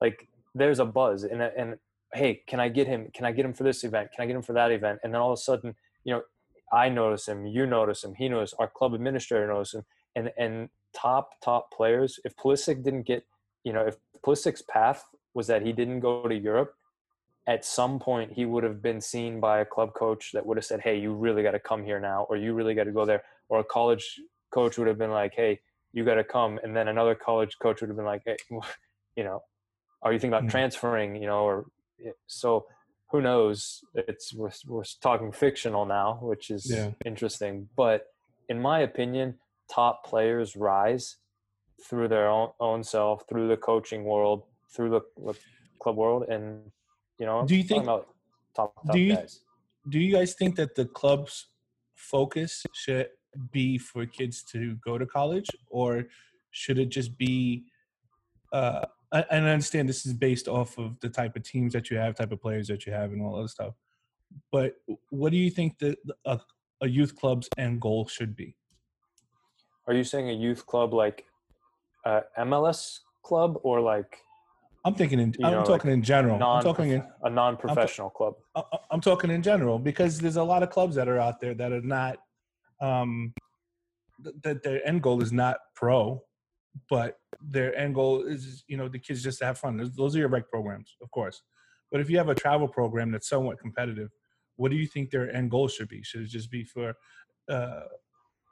like there's a buzz and and hey can i get him can i get him for this event? Can i get him for that event? And then all of a sudden you know i notice him you notice him he knows our club administrator knows him and and top top players if Pulisic didn't get you know if Pulisic's path was that he didn't go to Europe at some point he would have been seen by a club coach that would have said hey you really got to come here now or you really got to go there or a college coach would have been like hey you got to come and then another college coach would have been like hey <laughs> you know are you thinking about Mhm. transferring you know or so who knows it's we're, we're talking fictional now which is Yeah. interesting but in my opinion top players rise through their own, own self through the coaching world through the, the club world and you know Do you think- about top, top do you- guys do you guys think that the club's focus should be for kids to go to college or should it just be uh, and I understand this is based off of the type of teams that you have, type of players that you have, and all that stuff. But what do you think that a, a youth club's end goal should be? Are you saying a youth club like uh, MLS club or like? I'm thinking in. I'm know, talking like in general. Non, I'm talking in a non-professional I'm, club. I'm talking in general because there's a lot of clubs that are out there that are not. Um, that their end goal is not pro, but their end goal is you know the kids just to have fun. Those are your rec programs, of course. But if you have a travel program that's somewhat competitive, what do you think their end goal should be? Should it just be for, uh,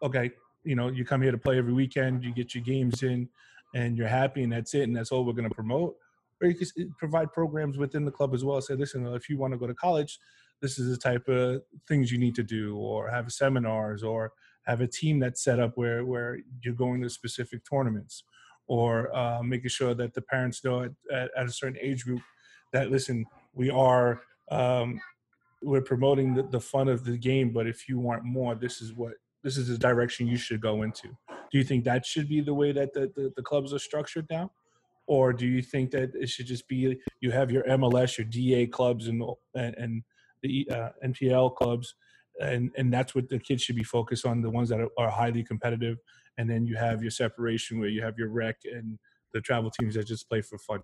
okay, you know, you come here to play every weekend, you get your games in, and you're happy, and that's it, and that's all we're going to promote? Or you can provide programs within the club as well. Say, listen, if you want to go to college, this is the type of things you need to do, or have seminars, or have a team that's set up where where you're going to specific tournaments, or uh, making sure that the parents know at, at, at, a certain age group that listen, we are um, we're promoting the, the fun of the game, but if you want more, this is what this is the direction you should go into. Do you think that should be the way that the, the, the clubs are structured now? Or do you think that it should just be you have your MLS, your DA clubs, and and, and the uh, NPL clubs, and and that's what the kids should be focused on, the ones that are, are highly competitive, and then you have your separation where you have your rec and the travel teams that just play for fun.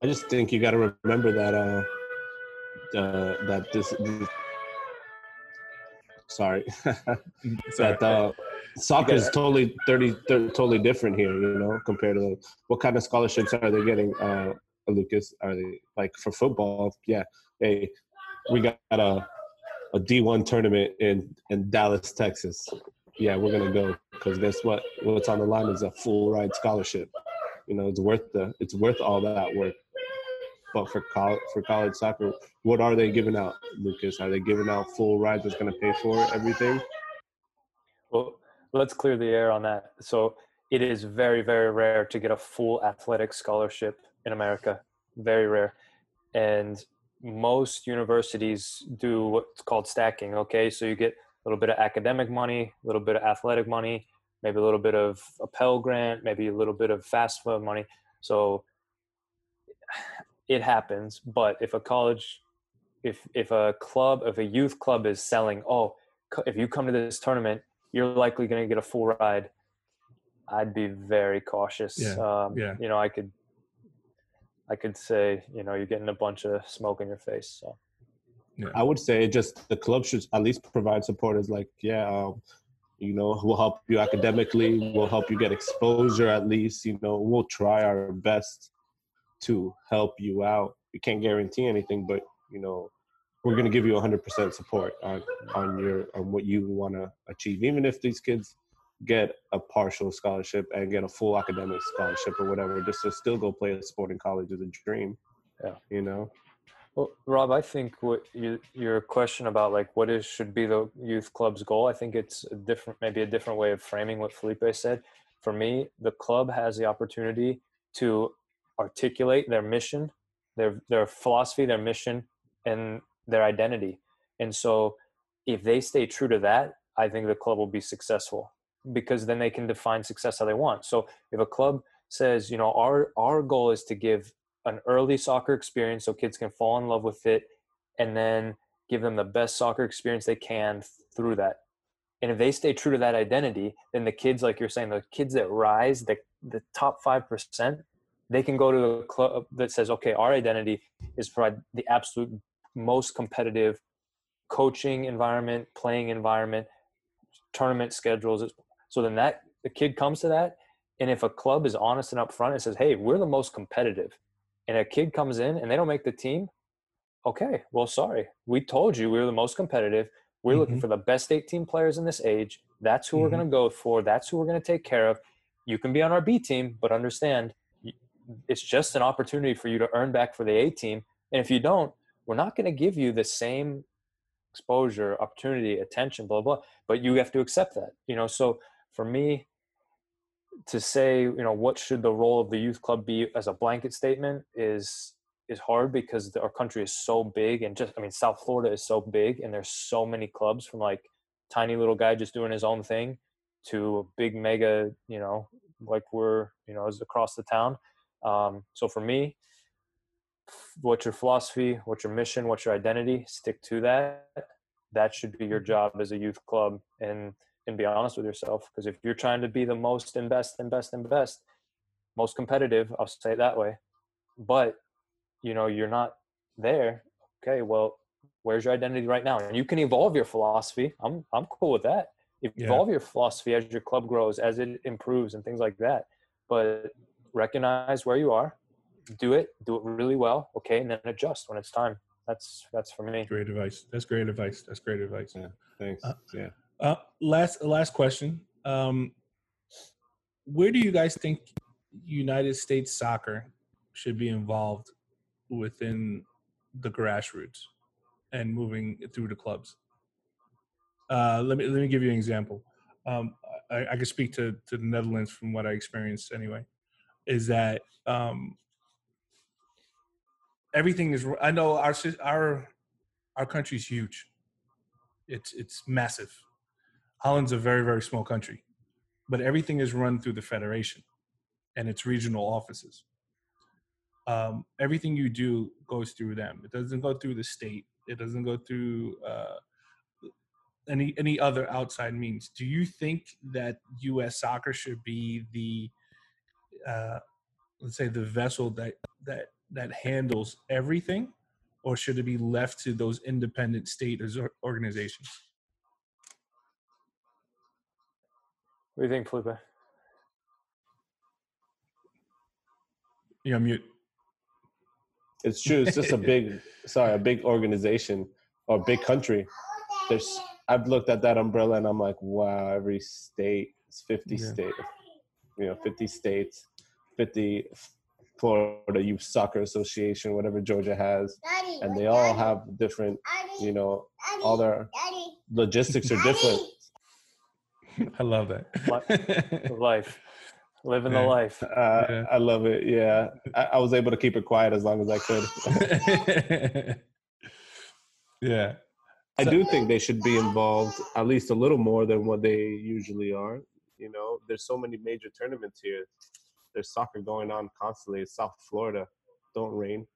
I just think you got to remember that uh, uh, that this, this sorry. <laughs> That uh, soccer is totally 30, 30, totally different here you know compared to what kind of scholarships are they getting uh, lucas? Are they like for football? Yeah. Hey we got a a d1 tournament in in dallas texas. Yeah we're gonna go because guess what? What's on the line is a full ride scholarship. You know it's worth the it's worth all that work but for college for college soccer, what are they giving out, Lucas? Are they giving out full rides that's going to pay for everything? Well, let's clear the air on that. So it is very very rare to get a full athletic scholarship in America. Very rare, and most universities do what's called stacking. Okay, so you get a little bit of academic money, a little bit of athletic money, maybe a little bit of a Pell Grant, maybe a little bit of FAFSA money. So it happens. But if a college, if if a club, if a youth club is selling, oh, if you come to this tournament, you're likely going to get a full ride. I'd be very cautious. Yeah. Um, yeah. You know, I could, I could say, you know, you're getting a bunch of smoke in your face. So. Yeah. I would say just the club should at least provide support as like, yeah, um, you know, we'll help you academically, we'll help you get exposure at least, you know, we'll try our best to help you out. We can't guarantee anything, but you know, we're going to give you 100% support on on your on what you want to achieve. Even if these kids get a partial scholarship and get a full academic scholarship or whatever, just to still go play a sport in college is a dream. Yeah, you know. Well, Rob, I think what you, your question about like what is should be the youth club's goal, I think it's a different, maybe a different way of framing what Felipe said. For me, the club has the opportunity to articulate their mission, their their philosophy, their mission, and their identity. And so, if they stay true to that, I think the club will be successful because then they can define success how they want. So, if a club says, you know, our our goal is to give an early soccer experience so kids can fall in love with it, and then give them the best soccer experience they can through that. And if they stay true to that identity, then the kids, like you're saying, the kids that rise, the the top five percent, they can go to a club that says, okay, our identity is provide the absolute most competitive coaching environment, playing environment, tournament schedules. So then that the kid comes to that, and if a club is honest and upfront and says, "Hey, we're the most competitive," and a kid comes in and they don't make the team, okay, well, sorry, we told you we were the most competitive. We're mm-hmm. looking for the best 18 players in this age. That's who mm-hmm. we're going to go for. That's who we're going to take care of. You can be on our B team, but understand it's just an opportunity for you to earn back for the A team. And if you don't, we're not going to give you the same exposure, opportunity, attention, blah, blah, but you have to accept that, you know? So for me to say, you know, what should the role of the youth club be as a blanket statement is, is hard because our country is so big and just, I mean, South Florida is so big and there's so many clubs from like tiny little guy just doing his own thing to a big mega, you know, like we're you know is across the town. Um, so for me, what's your philosophy? What's your mission? What's your identity? Stick to that. That should be your Mm-hmm. job as a youth club, and and be honest with yourself. Because if you're trying to be the most and best and best and best, most competitive, I'll say it that way, but you know you're not there. Okay, well, where's your identity right now? And you can evolve your philosophy. I'm I'm cool with that. Yeah. Evolve your philosophy as your club grows, as it improves, and things like that. But recognize where you are, do it, do it really well, okay, and then adjust when it's time. That's that's for me. Great advice. That's great advice. That's great advice. Yeah. Thanks. Uh, yeah. Uh, last last question. Um, where do you guys think United States soccer should be involved within the grassroots and moving through the clubs? Uh, let me let me give you an example. Um, I, I can speak to to the Netherlands from what I experienced anyway. Is that um, everything is? I know our our our country's huge. It's it's massive. Holland's a very very small country, but everything is run through the federation and its regional offices. Um, everything you do goes through them. It doesn't go through the state. It doesn't go through uh, any any other outside means. Do you think that U.S. soccer should be the uh, let's say the vessel that that that handles everything, or should it be left to those independent state or- organizations? What do you think, Felipe? You're on mute. It's true. It's just a big, <laughs> sorry, a big organization or a big country. There's, I've looked at that umbrella and I'm like, wow, every state, it's 50 Yeah. state, you know, 50 states, 50 Florida Youth Soccer Association, whatever Georgia has, and they all have different, you know, all their logistics are different. <laughs> I love that. <laughs> Life, living Yeah. the life. Uh, Yeah. I love it. Yeah, I, I was able to keep it quiet as long as I could. <laughs> yeah. I So- do think they should be involved at least a little more than what they usually are. You know, there's so many major tournaments here. There's soccer going on constantly. It's South Florida. Don't rain.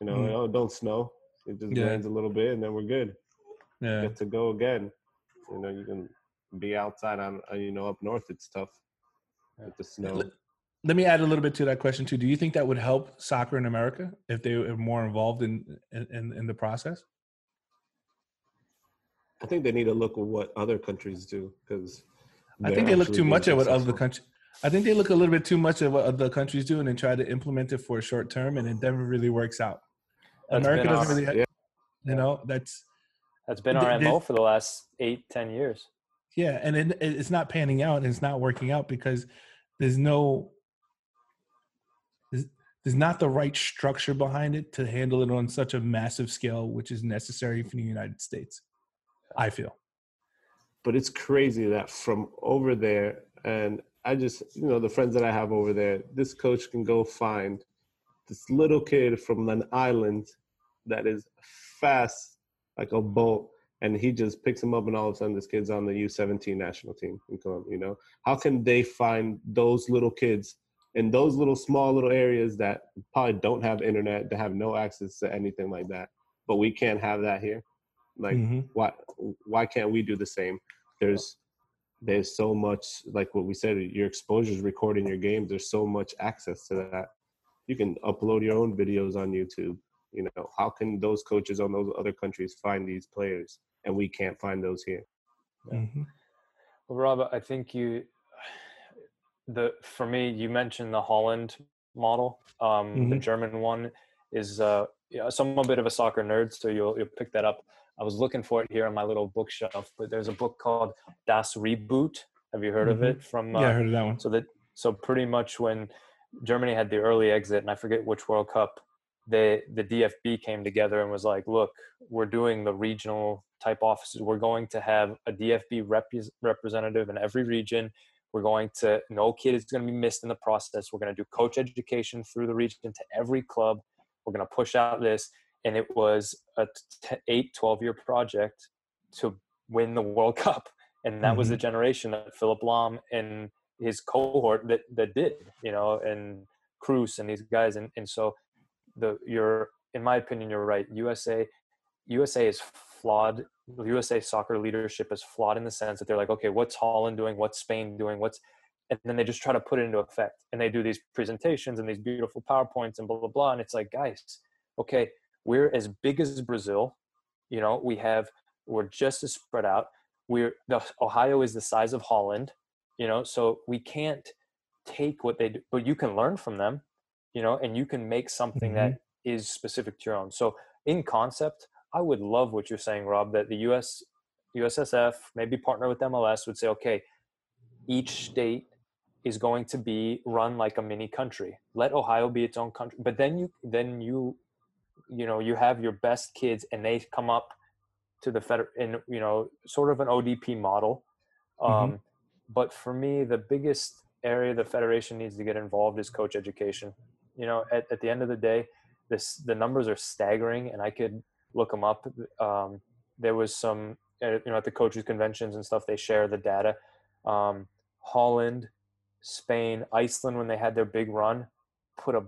You know, Mm. oh, don't snow. It just Yeah. rains a little bit and then we're good. Yeah. Get to go again. You know, you can be outside on, uh, you know, up north. It's tough with the snow. Let- Let me add a little bit to that question too. Do you think that would help soccer in America if they were more involved in in, in the process? I think they need to look at what other countries do because I think they look too much at what other countries. I think they look a little bit too much at what other countries do and then try to implement it for a short term, and it never really works out. That's America doesn't our- really, Yeah. you know, that's That's been our this- mo for the last eight, ten years. yeah, and it, it's not panning out and it's not working out because there's no, there's, there's not the right structure behind it to handle it on such a massive scale, which is necessary for the United States. I feel. but it's crazy that from over there and i just you know the friends that i have over there this coach can go find this little kid from an island that is fast like a bolt and he just picks him up and all of a sudden this kid's on the u17 national team in Colombia, you know? How can they find those little kids in those little small little areas that probably don't have internet that have no access to anything like that but we can't have that here? Like Mhm. why why can't we do the same? There's there's so much like what we said your exposure is recording your games there's so much access to that you can upload your own videos on youtube you know how can those coaches on those other countries find these players and we can't find those here Mhm. Well, Rob, I think you the for me, you mentioned the Holland model. Um, The Mhm. German one is uh, yeah, so I'm a bit of a soccer nerd, so you'll you'll pick that up. I was looking for it here on my little bookshelf, but there's a book called Das Reboot. Have you heard of Mhm. it? From uh, Yeah, I heard of that one. so that so pretty much when Germany had the early exit, and I forget which World Cup, they the DFB came together and was like, "Look, we're doing the regional type offices. We're going to have a DFB repres representative in every region. We're going to no kid is going to be missed in the process. We're going to do coach education through the region to every club. We're going to push out this." And it was a t- eight, 12 year project to win the World <laughs> Cup. And that was the mm-hmm. generation that Philipp Lahm and his cohort that that did, you know, and Kroos and these guys, and and so the you're in my opinion you're right. USA USA is flawed. USA soccer leadership is flawed in the sense that they're like, okay, what's Holland doing? What's Spain doing? What's and then they just try to put it into effect and they do these presentations and these beautiful powerpoints and blah blah blah and it's like guys okay we're as big as brazil you know we have we're just as spread out we're the ohio is the size of holland you know so we can't take what they do but you can learn from them you know and you can make something mm-hmm. that is specific to your own so in concept i would love what you're saying rob that the us ussf maybe partner with mls would say okay each state is going to be run like a mini country let ohio be its own country but then you then you you know you have your best kids and they come up to the federal in you know sort of an odp model mm-hmm. um, mm-hmm. but for me the biggest area the federation needs to get involved is coach education you know at, at the end of the day this the numbers are staggering and i could look them up um, there was some uh, you know at the coaches conventions and stuff they share the data um, holland Spain, Iceland, when they had their big run, put a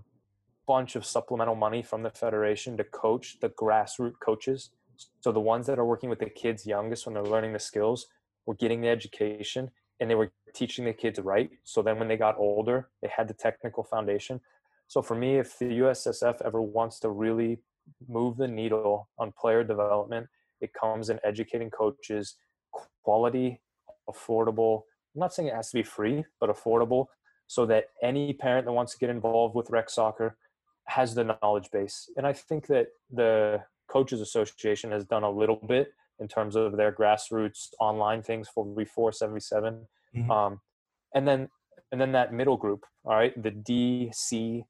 bunch of supplemental money from the federation to coach the grassroots coaches. So the ones that are working with the kids youngest when they're learning the skills were getting the education and they were teaching the kids right. So then when they got older, they had the technical foundation. So for me, if the USSF ever wants to really move the needle on player development, it comes in educating coaches, quality, affordable, I'm not saying it has to be free, but affordable so that any parent that wants to get involved with rec soccer has the knowledge base. And I think that the Coaches Association has done a little bit in terms of their grassroots online things for V4 77. Mm-hmm. Um, and then and then that middle group, all right, the D, C,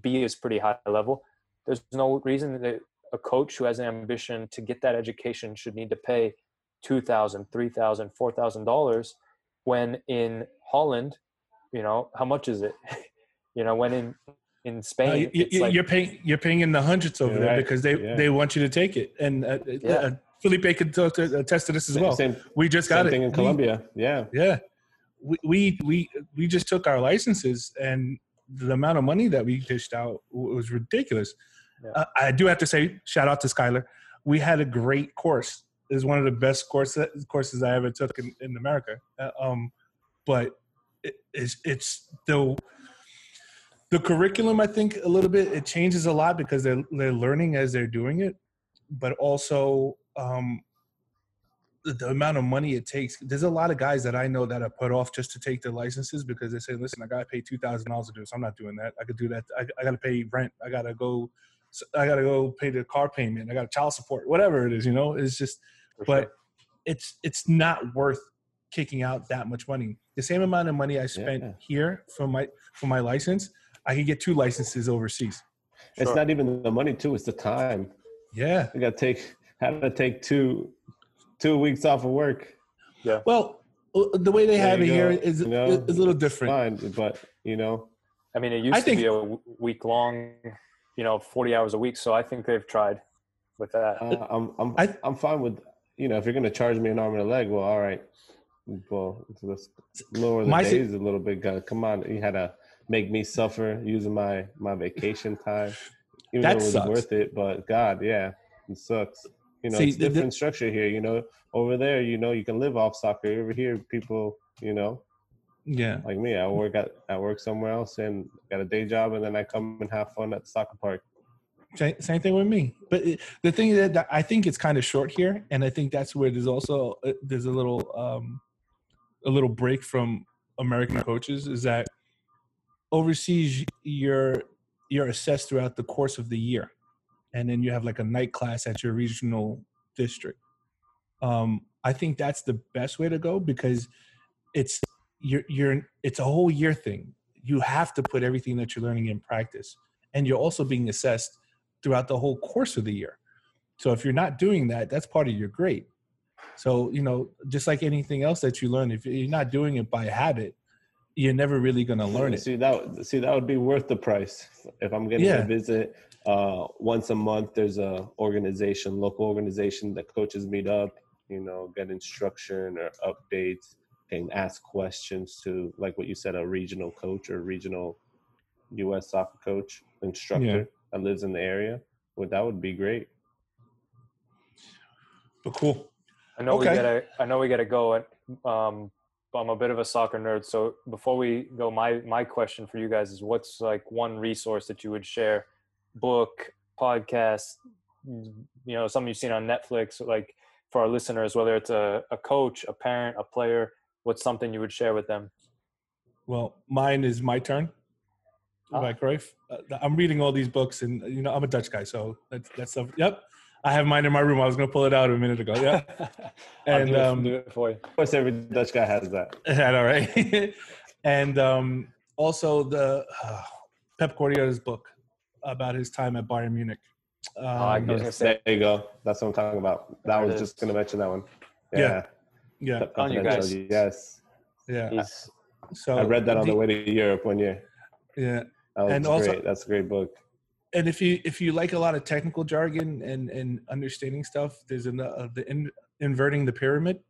B is pretty high level. There's no reason that a coach who has an ambition to get that education should need to pay two thousand, three thousand, four thousand dollars when in Holland, you know, how much is it? <laughs> you know, when in in Spain, you, are like, paying you're paying in the hundreds over there right. because they yeah. they want you to take it. And uh, uh yeah. uh, Felipe could talk to, attest to this as well. Same, we just got it. thing in Colombia. Yeah, yeah. We, we we we just took our licenses and the amount of money that we dished out was ridiculous. Yeah. Uh, I do have to say, shout out to Skylar. We had a great course is one of the best course, courses I ever took in, in America. Uh, um, but it, it's, it's the the curriculum. I think a little bit it changes a lot because they're they're learning as they're doing it, but also um, the, the amount of money it takes. There's a lot of guys that I know that are put off just to take their licenses because they say, "Listen, I got to pay two thousand dollars to do this. I'm not doing that. I could do that. I, I got to pay rent. I got to go." I got to go pay the car payment. I got child support, whatever it is, you know, it's just for but sure. it's it's not worth kicking out that much money. The same amount of money I spent yeah. here for my for my license, I could get two licenses overseas. It's sure. not even the money too; it's the time. Yeah, I got to take had to take two two weeks off of work. Yeah. Well, uh, the way they there have it go. here is, you know, is a little different. Fine, but you know, I mean, it used I to think, be a week long, you know, forty hours a week. So I think they've tried with that. Uh, I'm I'm I, am i am fine with you know, if you're going to charge me an arm and a leg, well, all right. Well, let's lower the my days a little bit. Come on, you had to make me suffer using my my vacation time. Even that though it was sucks. worth it, but God, yeah, it sucks. You know, See, it's different the, structure here. You know, over there, you know, you can live off soccer. Over here, people, you know, yeah, like me, I work at I work somewhere else and got a day job, and then I come and have fun at the soccer park. Same thing with me. But the thing is that I think it's kind of short here, and I think that's where there's also uh, there's a little um, a little break from American coaches is that overseas you're you're assessed throughout the course of the year, and then you have like a night class at your regional district. Um, I think that's the best way to go because it's you're you're it's a whole year thing. You have to put everything that you're learning in practice, and you're also being assessed throughout the whole course of the year. So if you're not doing that, that's part of your grade. So, you know, just like anything else that you learn, if you're not doing it by habit, you're never really going to learn it. See that see that would be worth the price. If I'm getting yeah. a visit uh, once a month, there's a organization, local organization that coaches meet up, you know, get instruction or updates, and ask questions to like what you said, a regional coach or regional U.S. soccer coach instructor Yeah. that lives in the area. Well, that would be great. But cool. I know Okay. we gotta. I know we gotta go. And, um, I'm a bit of a soccer nerd, so before we go, my my question for you guys is, what's like one resource that you would share, book, podcast, you know, something you've seen on Netflix, like for our listeners, whether it's a, a coach, a parent, a player, what's something you would share with them? Well, mine is my turn. Ah. By Cruyff. Uh, I'm reading all these books, and you know I'm a Dutch guy, so that's that's stuff. Yep, I have mine in my room. I was gonna pull it out a minute ago. Yeah, <laughs> and do, it, um, do it for you. Of course, every Dutch guy has that. <laughs> all right. <laughs> and um, also the uh, Pep Guardiola's book about his time at Bayern Munich. Um, I was gonna say, There you go. That's what I'm talking about. That There was just going to mention that one. Yeah. yeah, Pep On you guys. Yes. yeah. he's So I read that on the the- way to Europe one year. Yeah, That was And also- great. That's a great book. And if you if you like a lot of technical jargon and and understanding stuff, there's an uh, the in, inverting the pyramid.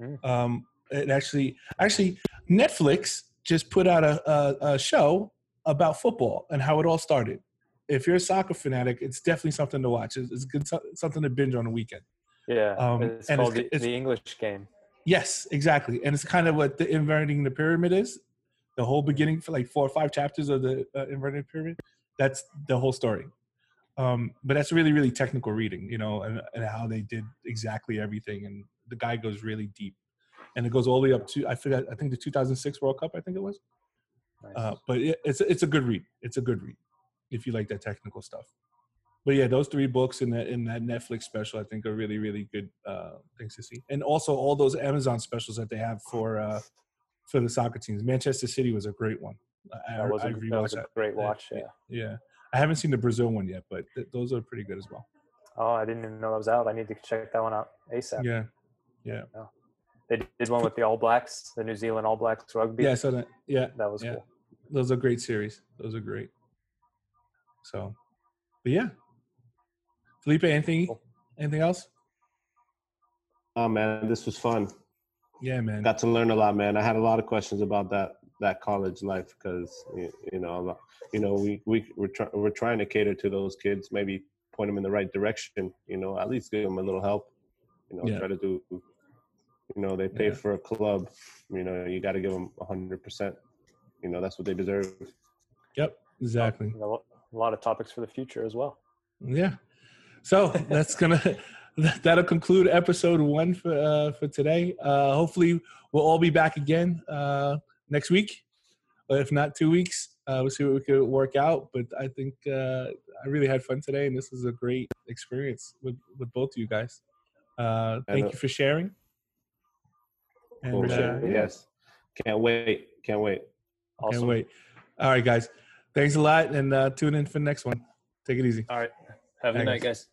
Mm. Um, it actually actually Netflix just put out a, a, a show about football and how it all started. If you're a soccer fanatic, it's definitely something to watch. It's, it's good something to binge on a weekend. yeah. Um, it's and called it's- the, it's- the English game. Yes, exactly, and it's kind of what the inverting the pyramid is. The whole beginning for like four or five chapters of the uh, inverted pyramid. That's the whole story. Um, but that's really, really technical reading, you know, and, and how they did exactly everything. And the guy goes really deep, and it goes all the way up to I forgot. I think the 2006 World Cup. I think it was. Nice. Uh, but it, it's it's a good read. It's a good read if you like that technical stuff. But yeah, those three books in that in that Netflix special, I think, are really really good uh, things to see. And also all those Amazon specials that they have for uh, for the soccer teams. Manchester City was a great one. I, that was a, I that was rewatched a that. great watch. Yeah. Yeah, I haven't seen the Brazil one yet, but th- those are pretty good as well. Oh, I didn't even know that was out. I need to check that one out ASAP. Yeah, Yeah. They did one with the All Blacks, the New Zealand All Blacks rugby. yeah. So that yeah, That was yeah. cool. those are great series. Those are great. So, but yeah, Felipe, anything Cool. anything else? Oh man, this was fun. Yeah, man. Got to learn a lot, man. I had a lot of questions about that that college life because you, you know, you know, we we we're, try, we're trying to cater to those kids, maybe point them in the right direction. You know, at least give them a little help. You know, Yeah. try to do. You know, they pay Yeah. for a club. You know, you got to give them a hundred percent. You know, that's what they deserve. Yep, exactly. A a lot of topics for the future as well. Yeah. So that's gonna <laughs> that'll conclude episode one for uh, for today. Uh, hopefully, we'll all be back again uh, next week, or if not two weeks. Uh, we'll see what we could work out. But I think uh, I really had fun today, and this was a great experience with with both of you guys. Uh, thank you for sharing. And Cool uh, shit. yeah, Yes. Can't wait. Can't wait. Awesome. can't wait. All right, guys. Thanks a lot, and uh, tune in for the next one. Take it easy. All right. Have a good Thanks. night, guys.